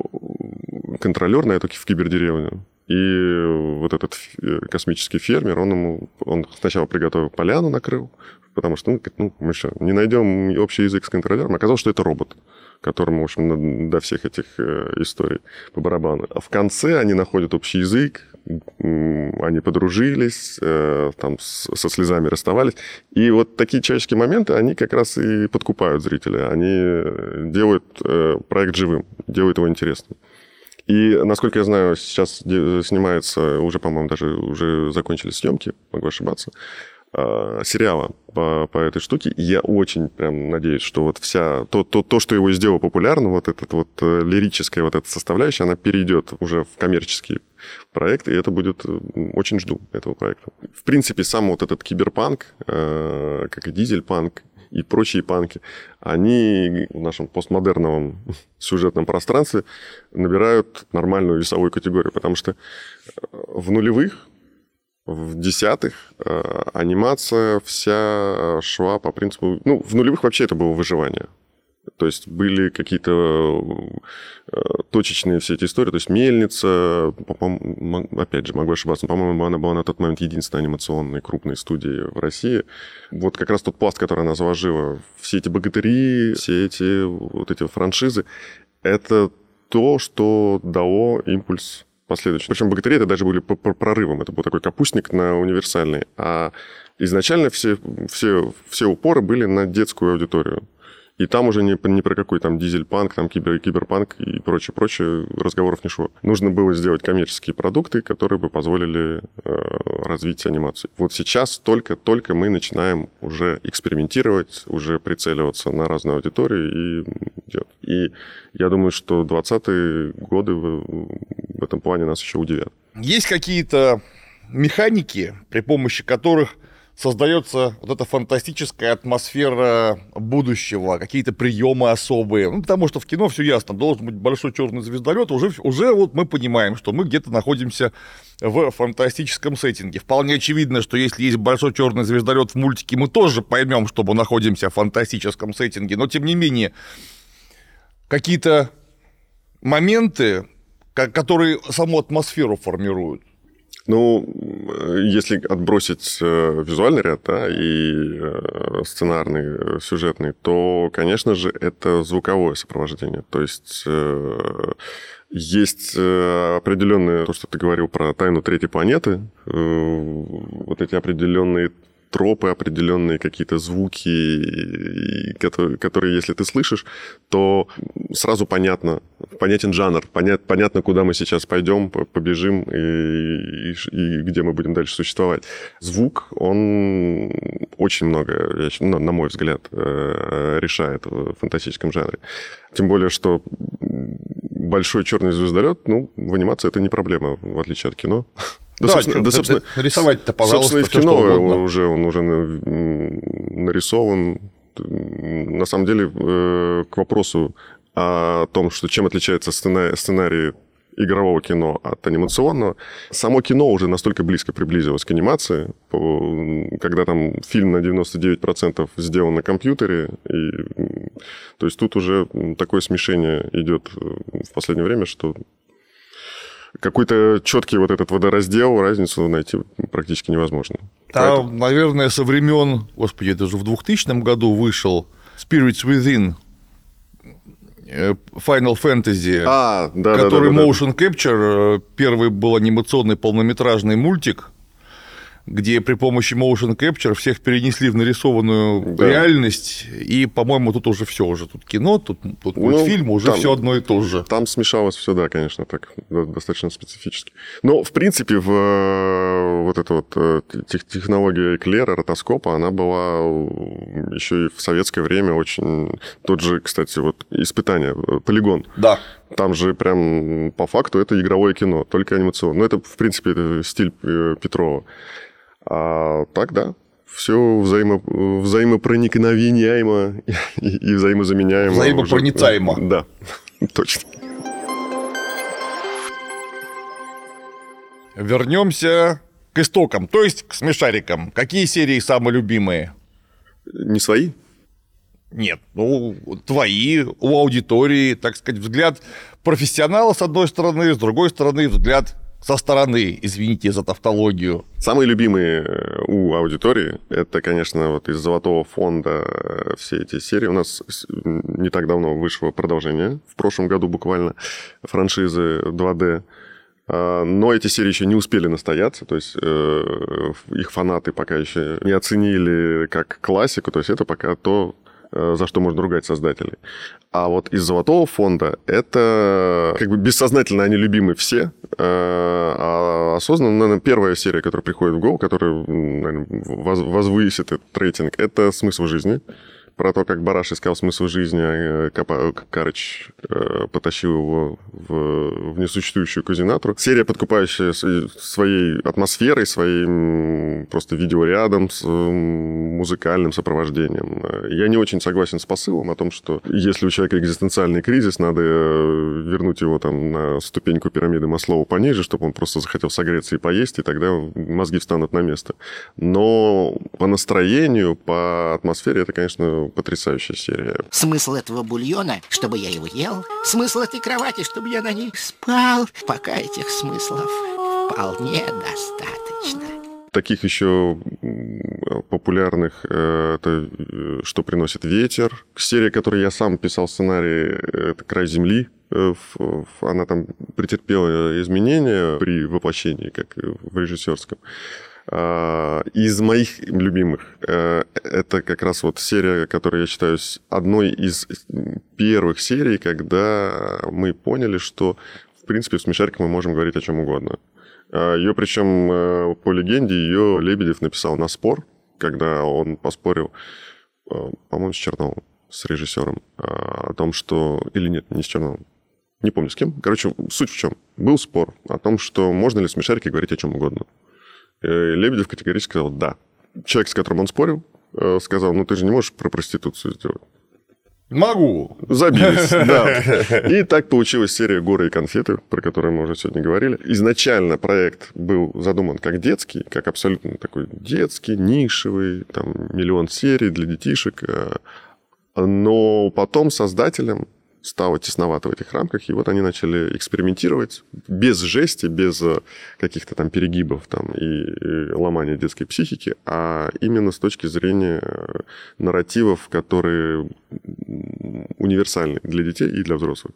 контролер на эту в кибердеревню и вот этот э, космический фермер, он ему он сначала приготовил поляну, накрыл, потому что, ну, ну мы что, не найдем общий язык с контролером. Оказалось, что это робот, которому, в общем, до всех этих э, историй по барабану. А в конце они находят общий язык, они подружились, э, там со слезами расставались. И вот такие человеческие моменты, они как раз и подкупают зрителя. Они делают проект живым, делают его интересным. И, насколько я знаю, сейчас снимается, уже, по-моему, даже уже закончились съемки, могу ошибаться, а, сериала по, по этой штуке. И я очень прям надеюсь, что вот вся... То, то, то, что его сделало популярным, вот этот вот э, лирическая вот эта составляющая, она перейдет уже в коммерческий проект, и это будет... Э, очень жду этого проекта. В принципе, сам вот этот киберпанк, э, как и дизельпанк, и прочие панки, они в нашем постмодерновом сюжетном пространстве набирают нормальную весовую категорию, потому что э, в нулевых, в десятых э, анимация вся шла по принципу... Ну, в нулевых вообще это было выживание. То есть были какие-то э, точечные все эти истории. То есть мельница, опять же, могу ошибаться, по-моему, она была на тот момент единственной анимационной крупной студией в России. Вот как раз тот пласт, который она заложила, все эти богатыри, все эти вот эти франшизы, это то, что дало импульс последующий. Причем богатыри это даже были прорывом. Это был такой капустник на универсальный. А изначально все, все, все упоры были на детскую аудиторию. И там уже не, не про какой там дизель-панк, там кибер, киберпанк и прочее, прочее разговоров не шло. Нужно было сделать коммерческие продукты, которые бы позволили э, развить анимацию. Вот сейчас только-только мы начинаем уже экспериментировать, уже прицеливаться на разные аудитории и делать. И я думаю, что 20-е годы в, в этом плане нас еще удивят. Есть какие-то механики, при помощи которых создается вот эта фантастическая атмосфера будущего, какие-то приемы особые. Ну, потому что в кино все ясно, должен быть большой черный звездолет, уже, уже вот мы понимаем, что мы где-то находимся в фантастическом сеттинге. Вполне очевидно, что если есть большой черный звездолет в мультике, мы тоже поймем, что мы находимся в фантастическом сеттинге. Но тем не менее, какие-то моменты, которые саму атмосферу формируют. Ну, если отбросить э, визуальный ряд, да, и э, сценарный, э, сюжетный, то, конечно же, это звуковое сопровождение. То есть есть определенные, то, что ты говорил про тайну третьей планеты, вот эти определенные тропы, определенные какие-то звуки, которые, которые, если ты слышишь, то сразу понятно, понятен жанр, понят, понятно, куда мы сейчас пойдем, побежим и, и, и где мы будем дальше существовать. Звук, он очень много, ну, на мой взгляд, э, решает в фантастическом жанре. Тем более, что большой черный звездолет, ну, в анимации это не проблема, в отличие от кино. Да, да, собственно, да, собственно рисовать-то, пожалуйста, собственно, в кино уже он уже нарисован. На самом деле, э, к вопросу о том, что чем отличается сценарий игрового кино от анимационного. Само кино уже настолько близко приблизилось к анимации, когда там фильм на 99% сделан на компьютере. И, то есть тут уже такое смешение идет в последнее время, что какой-то четкий вот этот водораздел, разницу найти практически невозможно. Там, Поэтому... наверное, со времен, господи, это же в 2000 году вышел Spirits Within, э, Final Fantasy, а, да, который да, да, да, motion capture, э, первый был анимационный полнометражный мультик, где при помощи motion capture всех перенесли в нарисованную да. реальность, и, по-моему, тут уже все уже тут кино, тут, тут ну, мультфильм, уже все одно и то же. Там смешалось все, да, конечно, так достаточно специфически. Но в принципе в э, вот эта вот э, технология эклера, ротоскопа, она была еще и в советское время очень тот же, кстати, вот испытание, э, полигон. Да. Там же прям по факту это игровое кино, только анимационное. Ну, это, в принципе, стиль Петрова. А так, да, все взаимо, взаимопроникновенияемо и, и взаимозаменяемо. Взаимопроницаемо. Уже. Да, точно. Вернемся к истокам, то есть к смешарикам. Какие серии самые любимые? Не свои? Нет, ну, твои, у аудитории, так сказать, взгляд профессионала с одной стороны, с другой стороны, взгляд со стороны, извините за тавтологию. Самые любимые э, у аудитории, это, конечно, вот из «Золотого фонда» э, все эти серии. У нас не так давно вышло продолжение, в прошлом году буквально, франшизы 2D. А, но эти серии еще не успели настояться, то есть э, их фанаты пока еще не оценили как классику, то есть это пока то, за что можно ругать создателей. А вот из золотого фонда это как бы бессознательно они любимы все, а осознанно, наверное, первая серия, которая приходит в голову, которая наверное, возвысит этот рейтинг, это «Смысл жизни» про то, как Бараш искал смысл жизни, а э, Карыч э, потащил его в, в несуществующую казинатру. Серия, подкупающая своей атмосферой, своим просто видеорядом, с музыкальным сопровождением. Я не очень согласен с посылом о том, что если у человека экзистенциальный кризис, надо э, вернуть его там на ступеньку пирамиды Маслоу пониже, чтобы он просто захотел согреться и поесть, и тогда мозги встанут на место. Но по настроению, по атмосфере это, конечно, потрясающая серия. Смысл этого бульона, чтобы я его ел. Смысл этой кровати, чтобы я на ней спал. Пока этих смыслов вполне достаточно. Таких еще популярных, э, это э, «Что приносит ветер». Серия, которой я сам писал сценарий, это «Край земли». Э, она там претерпела изменения при воплощении, как в режиссерском. А, из моих любимых э, это как раз вот серия, которая я считаю одной из первых серий, когда мы поняли, что в принципе в смешариках мы можем говорить о чем угодно. А, ее причем э, по легенде ее Лебедев написал на спор, когда он поспорил, э, по-моему, с Черновым, с режиссером, о том, что... Или нет, не с Черновым. Не помню с кем. Короче, суть в чем. Был спор о том, что можно ли в смешарики говорить о чем угодно. Э, Лебедев категорически сказал «да». человек, с которым он спорил, э, сказал, ну ты же не можешь про проституцию сделать. Могу. Забились, да. И так получилась серия «Горы и конфеты», про которую мы уже сегодня говорили. Изначально проект был задуман как детский, как абсолютно такой детский, нишевый, там миллион серий для детишек. э, Но потом создателям стало тесновато в этих рамках, и вот они начали экспериментировать без жести, без э, каких-то там перегибов там, и, ломания детской психики, а именно с точки зрения э, нарративов, которые универсальны для детей и для взрослых.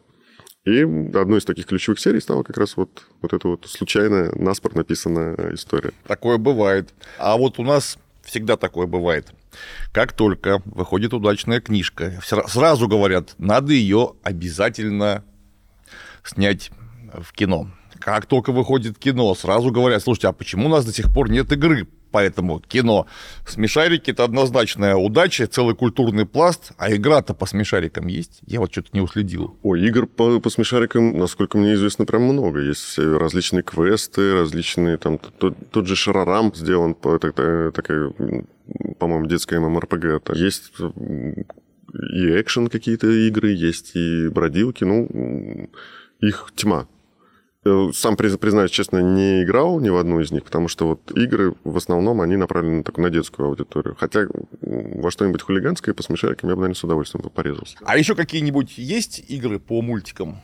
И одной из таких ключевых серий стала как раз вот, вот эта вот случайная, наспор написанная история. Такое бывает. А вот у нас всегда такое бывает. Как только выходит удачная книжка, сра- сразу говорят, надо ее обязательно снять в кино. Как только выходит кино, сразу говорят, слушайте, а почему у нас до сих пор нет игры по этому кино? Смешарики – это однозначная удача, целый культурный пласт, а игра-то по смешарикам есть? Я вот что-то не уследил. Ой, игр по, по смешарикам, насколько мне известно, прям много. Есть различные квесты, различные, там, тот, тот же Шарарам сделан, это такая, м, по-моему, детская ММРПГ. Есть и экшен какие-то игры, есть и бродилки, ну, их тьма. Э, Сам приз- признаюсь честно, не играл ни в одну из них, потому что вот игры в основном они направлены только на детскую аудиторию. Хотя во что-нибудь хулиганское по смешарикам я бы, наверное, с удовольствием порезался. А еще какие-нибудь есть игры по мультикам?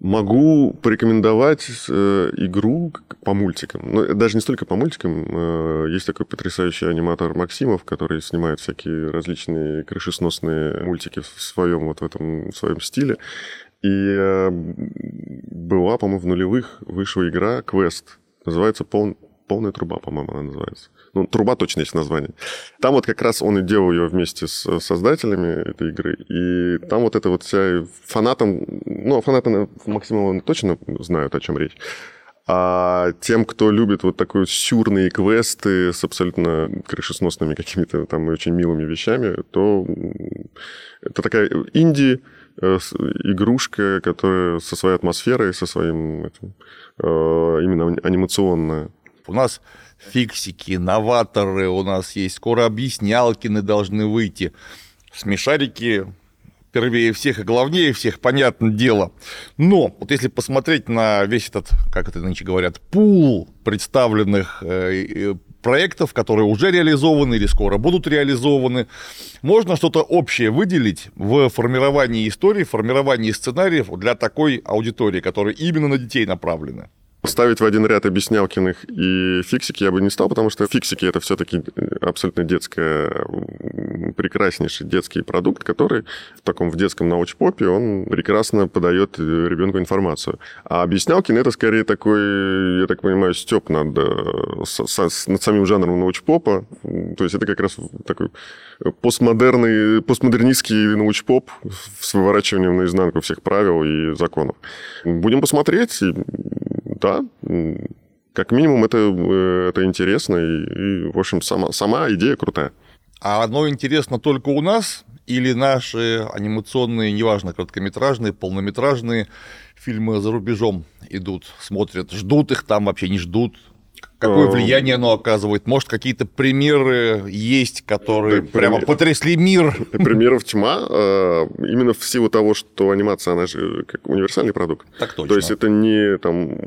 Могу порекомендовать э, игру по мультикам. Ну, даже не столько по мультикам. э, есть такой потрясающий аниматор Максимов, который снимает всякие различные крышесносные мультики в своем вот в этом в своем стиле. И э, была, по-моему, в нулевых вышла игра Квест. Называется «Пол- «Полная труба», по-моему, она называется. Ну, труба точно есть название. Там вот как раз он и делал ее вместе с создателями этой игры. И там вот это вот вся фанатам... Ну, фанаты на- Максимова точно знают, о чем речь. А тем, кто любит вот такой сюрные квесты с абсолютно крышесносными какими-то там очень милыми вещами, то это такая инди э, игрушка, которая со своей атмосферой, со своим этим, э, именно анимационная. У нас фиксики, новаторы, у нас есть скоро объяснялкины должны выйти. Смешарики первее всех и главнее всех, понятное дело. Но вот если посмотреть на весь этот, как это нынче говорят, пул представленных э, э, проектов, которые уже реализованы или скоро будут реализованы, можно что-то общее выделить в формировании истории, формировании сценариев для такой аудитории, которая именно на детей направлена. Ставить в один ряд объяснялкиных и фиксики я бы не стал, потому что фиксики это все-таки абсолютно детская, прекраснейший детский продукт, который в таком в детском научпопе он прекрасно подает э, ребенку информацию. А объяснялкин это скорее такой, я так понимаю, степ над, э, над самим жанром научпопа. То есть это как раз такой постмодерный, постмодернистский научпоп с выворачиванием наизнанку всех правил и законов. Будем посмотреть. Да, как минимум это, э, это интересно. И, и, в общем, сама, сама идея крутая. А оно интересно только у нас или наши анимационные, неважно, короткометражные, полнометражные фильмы за рубежом идут, смотрят, ждут их там, вообще не ждут? Какое Э, влияние оно оказывает? Может, какие-то примеры есть, которые Да, прямо пример- потрясли мир? Примеров тьма. э, Именно в силу того, что анимация, она же как универсальный продукт. Так точно. То есть это не там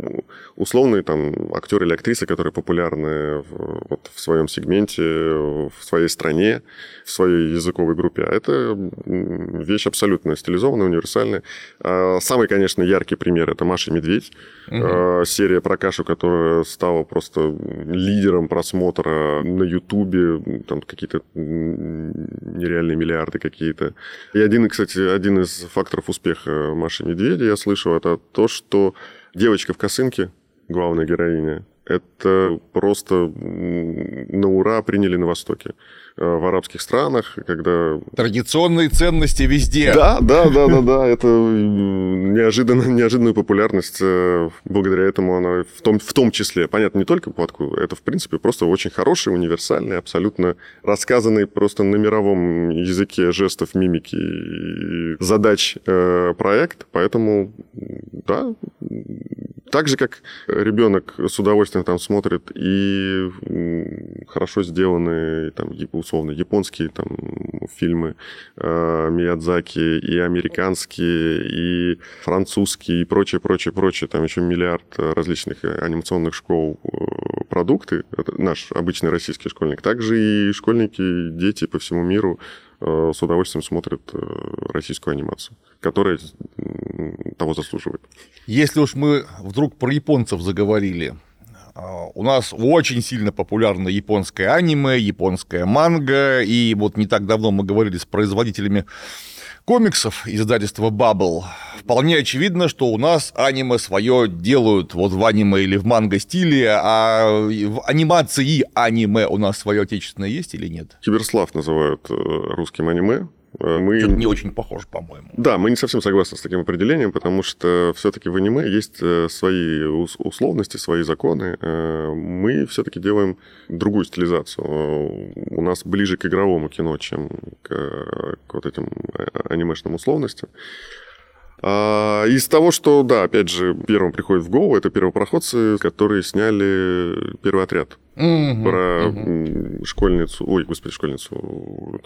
условные там актеры или актрисы, которые популярны в, вот, в своем сегменте, в своей стране, в своей языковой группе, а это вещь абсолютно стилизованная, универсальная. А Самый, конечно, яркий пример это Маша и Медведь, Э, серия про кашу, которая стала просто лидером просмотра на Ютубе, там какие-то нереальные миллиарды какие-то. И один, кстати, один из факторов успеха Маши Медведя, я слышал, это то, что девочка в косынке, главная героиня, это просто на ура приняли на Востоке. В арабских странах, когда... Традиционные ценности везде. Да, да, да, да, да, это неожиданно, неожиданную популярность, благодаря этому она в том, в том числе, понятно, не только поводку, это, в принципе, просто очень хороший, универсальный, абсолютно рассказанный просто на мировом языке жестов, мимики и задач проект, поэтому, да, так же, как ребенок с удовольствием там смотрит и хорошо сделанные, там, условно, японские там, фильмы э, Миядзаки, и американские, и французские, и прочее, прочее, прочее. Там еще миллиард различных анимационных школ э, продукты. Это наш обычный российский школьник. Также и школьники, дети по всему миру Э, с удовольствием смотрят э, российскую анимацию, которая того заслуживает. Если уж мы вдруг про японцев заговорили, э, у нас очень сильно популярно японское аниме, японская манга, и вот не так давно мы говорили с производителями комиксов издательства Bubble, вполне очевидно, что у нас аниме свое делают вот в аниме или в манго стиле, а в анимации аниме у нас свое отечественное есть или нет? Киберслав называют э, русским аниме. Э, мы... Что-то не очень похоже, по-моему. Да, мы не совсем согласны с таким определением, потому что все-таки в аниме есть э, свои условности, свои законы. Э, мы все-таки делаем другую стилизацию. У нас ближе к игровому кино, чем к, к вот этим анимешным условностям. А, из того, что, да, опять же, первым приходит в голову, это первопроходцы, которые сняли первый отряд. Угу, про угу. школьницу, ой, господи, школьницу,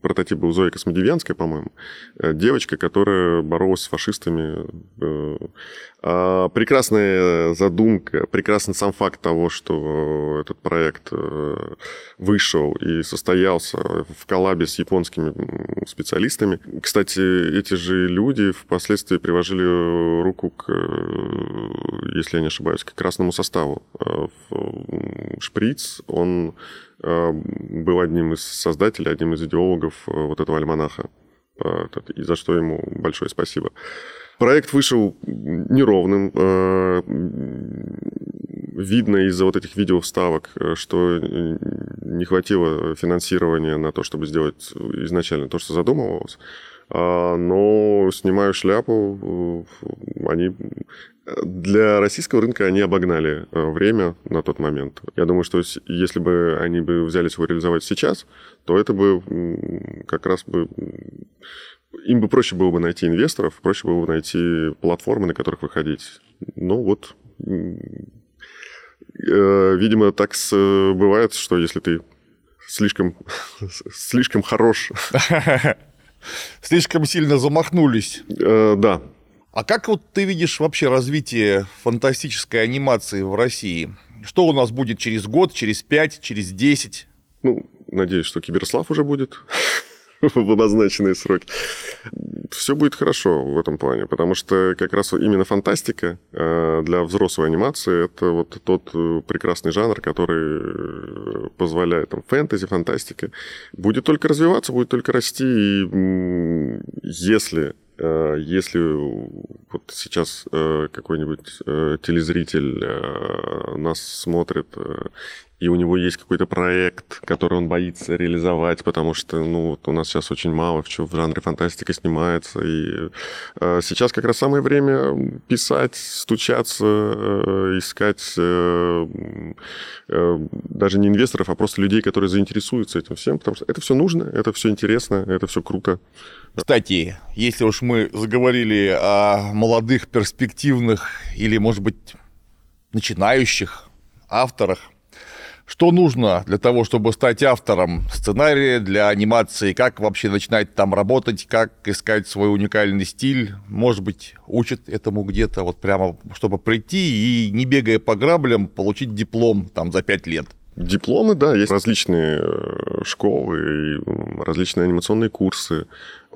прототип был Зоя Космодевянская, по-моему, э, девочка, которая боролась с фашистами. Э, а, прекрасная задумка, прекрасный сам факт того, что этот проект э, вышел и состоялся в коллабе с японскими специалистами. Кстати, эти же люди впоследствии приложили руку к, если я не ошибаюсь, к красному составу Шприц, он э, был одним из создателей, одним из идеологов э, вот этого альманаха, э, и за что ему большое спасибо. Проект вышел неровным. Видно из-за вот этих видеовставок, что не хватило финансирования на то, чтобы сделать изначально то, что задумывалось. А, но снимаю шляпу, они для российского рынка они обогнали э, время на тот момент. Я думаю, что если бы они бы взялись его реализовать сейчас, то это бы как раз бы им бы проще было бы найти инвесторов, проще было бы найти платформы, на которых выходить. Ну вот, э, видимо, так бывает, что если ты слишком, слишком хорош... Слишком сильно замахнулись. Э, да, а как вот ты видишь вообще развитие фантастической анимации в России? Что у нас будет через год, через пять, через десять? Ну, надеюсь, что Киберслав уже будет в обозначенные сроки. Все будет хорошо в этом плане, потому что как раз именно фантастика э, для взрослой анимации это вот тот э, прекрасный жанр, который э, позволяет там фэнтези, фантастика, будет только развиваться, будет только расти, и если если вот сейчас э, какой-нибудь э, телезритель нас смотрит, и у него есть какой-то проект, который он боится реализовать, потому что ну, вот у нас сейчас очень мало в, в жанре фантастика снимается. И сейчас как раз самое время писать, стучаться, искать даже не инвесторов, а просто людей, которые заинтересуются этим всем, потому что это все нужно, это все интересно, это все круто. Кстати, если уж мы заговорили о молодых, перспективных или, может быть, начинающих авторах, что нужно для того, чтобы стать автором сценария для анимации? Как вообще начинать там работать? Как искать свой уникальный стиль? Может быть, учат этому где-то, вот прямо, чтобы прийти и, не бегая по граблям, получить диплом там за пять лет? Дипломы, да, есть различные э, школы, различные анимационные курсы.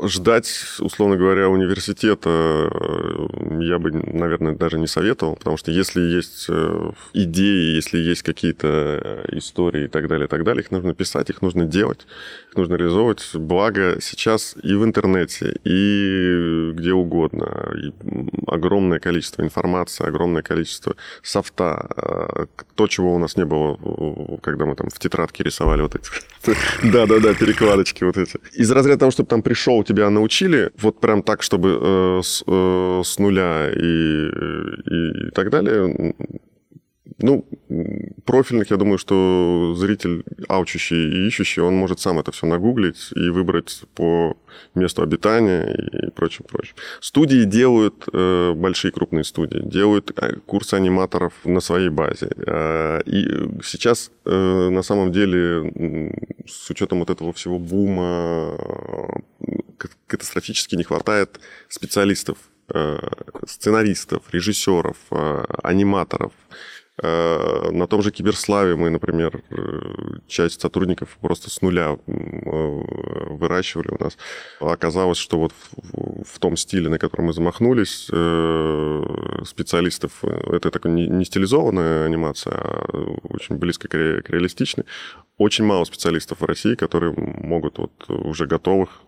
Ждать, условно говоря, университета э, я бы, наверное, даже не советовал, потому что если есть э, идеи, если есть какие-то э, истории и так далее, и так далее, их нужно писать, их нужно делать, их нужно реализовывать. Благо сейчас и в интернете, и где угодно. И огромное количество информации, огромное количество софта. То, чего у нас не было, когда мы там в тетрадке рисовали вот эти... Да-да-да, перекладочки вот эти. Из разряда того, чтобы там пришел, тебя научили, вот прям так, чтобы э, с, э, с нуля и, и, и так далее, ну, профильных, я думаю, что зритель, аучущий и ищущий, он может сам это все нагуглить и выбрать по месту обитания и прочее, прочее. Студии делают, э, большие крупные студии, делают э, курсы аниматоров на своей базе. Э, и сейчас, на самом деле, с учетом вот этого всего бума, катастрофически не хватает специалистов, э, сценаристов, режиссеров, э, аниматоров, Э, на том же Киберславе мы, например, часть сотрудников просто с нуля выращивали у нас. Оказалось, что вот в том стиле, на котором мы замахнулись, специалистов, это такая не стилизованная анимация, а очень близко к реалистичной, очень мало специалистов в России, которые могут вот уже готовых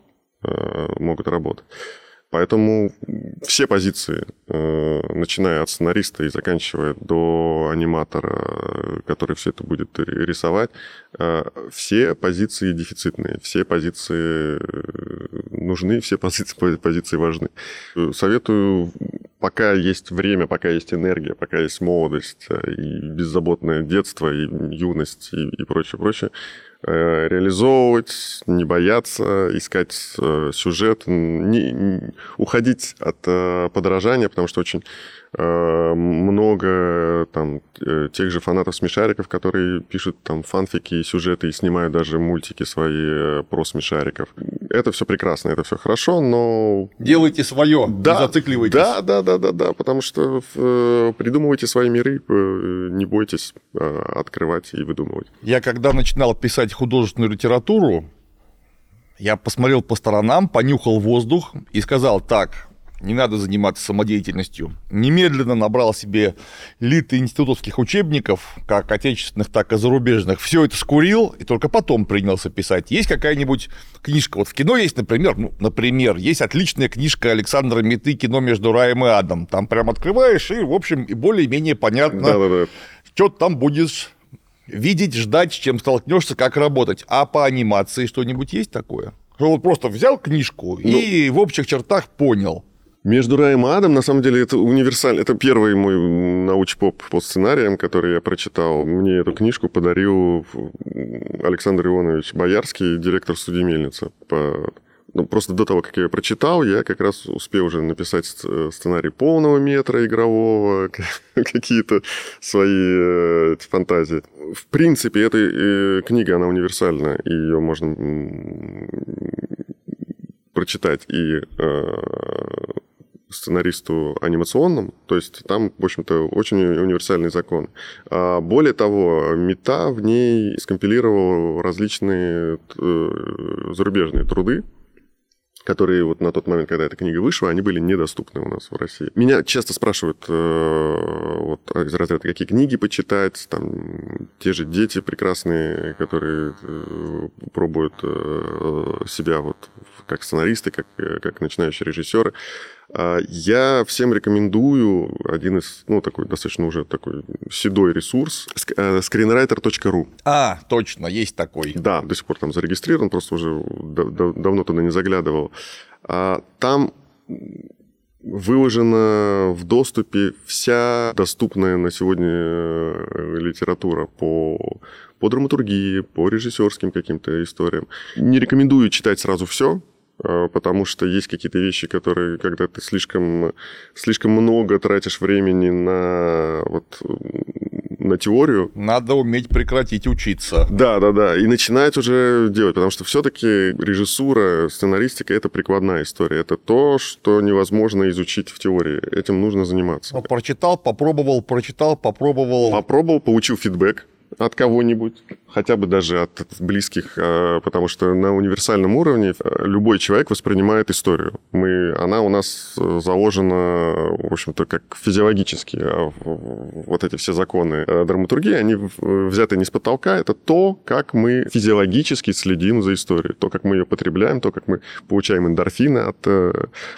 могут работать. Поэтому все позиции, э, начиная от сценариста и заканчивая до аниматора, который все это будет рисовать, э, все позиции дефицитные, все позиции нужны, все позиции, позиции важны. Советую, пока есть время, пока есть энергия, пока есть молодость э, и беззаботное детство, и юность, и, и прочее, прочее, Э, реализовывать, не бояться, искать э, сюжет, не, не, уходить от э, подражания, потому что очень Э, много там э, тех же фанатов смешариков, которые пишут там фанфики и сюжеты и снимают даже мультики свои э, про смешариков. Это все прекрасно, это все хорошо, но... Делайте свое, да, не зацикливайтесь. Да, да, да, да, да, потому что придумывайте свои миры, не бойтесь открывать и выдумывать. Я когда начинал писать художественную литературу, я посмотрел по сторонам, понюхал воздух и сказал, так, не надо заниматься самодеятельностью. Немедленно набрал себе литы институтских учебников, как отечественных, так и зарубежных. Все это скурил, и только потом принялся писать. Есть какая-нибудь книжка? Вот в кино есть, например, ну, например, есть отличная книжка Александра Меты «Кино между раем и адом». Там прям открываешь, и, в общем, и более-менее понятно, да -да -да. что ты там будешь видеть, ждать, с чем столкнешься, как работать. А по анимации что-нибудь есть такое? Что вот просто взял книжку ну, и в общих чертах понял. Между раем и адом, на самом деле, это универсально. Это первый мой науч-поп по сценариям, который я прочитал. Мне эту книжку подарил Александр Иванович Боярский, директор студии «Мельница». По... Ну, просто до того, как я ее прочитал, я как раз успел уже написать сценарий полного метра игрового, какие-то свои э, фантазии. В принципе, эта э, книга, она универсальна, и ее можно прочитать и э, сценаристу анимационным, то есть там, в общем-то, очень универсальный закон. А более того, Мета в ней скомпилировал различные э, зарубежные труды, которые вот на тот момент, когда эта книга вышла, они были недоступны у нас в России. Меня часто спрашивают э, вот, из разряда, какие книги почитать, там, те же дети прекрасные, которые э, пробуют себя вот как сценаристы, как, как начинающие режиссеры. А, я всем рекомендую один из, ну, такой достаточно уже такой седой ресурс, screenwriter.ru. Э, а, точно, есть такой. Да, до сих пор там зарегистрирован, просто уже давно туда не заглядывал. А, там выложена в доступе вся доступная на сегодня э, литература по, по драматургии, по режиссерским каким-то историям. Не рекомендую читать сразу все, потому что есть какие-то вещи, которые, когда ты слишком, слишком много тратишь времени на, вот, на теорию... Надо уметь прекратить учиться. Да, да, да, и начинать уже делать, потому что все-таки режиссура, сценаристика — это прикладная история. Это то, что невозможно изучить в теории. Этим нужно заниматься. Ну, прочитал, попробовал, прочитал, попробовал. Попробовал, получил фидбэк, от кого-нибудь, хотя бы даже от близких, э, потому что на универсальном уровне э, любой человек воспринимает историю. Мы, она у нас э, заложена, в общем-то, как физиологически. А вот эти все законы драматургии, они взяты не с потолка, это то, как мы физиологически следим за историей, то, как мы ее потребляем, то, как мы получаем эндорфины от...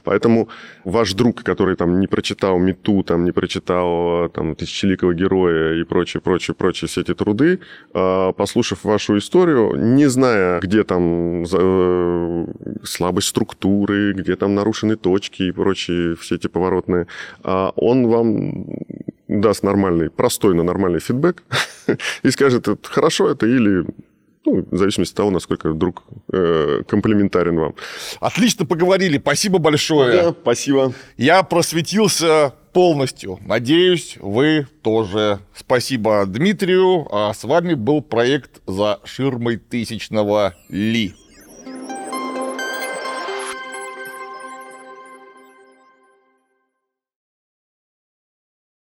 Поэтому ваш друг, который там не прочитал Мету, там не прочитал там Тысячеликого героя и прочее, прочее, прочее, все эти труды, послушав вашу историю, не зная, где там э, слабость структуры, где там нарушены точки и прочие все эти поворотные, а он вам даст нормальный, простой, но нормальный фидбэк и скажет, хорошо это или ну, в зависимости от того, насколько друг э, комплементарен вам. Отлично поговорили. Спасибо большое. Да, спасибо. Я просветился полностью. Надеюсь, вы тоже. Спасибо Дмитрию. А с вами был проект «За ширмой тысячного Ли».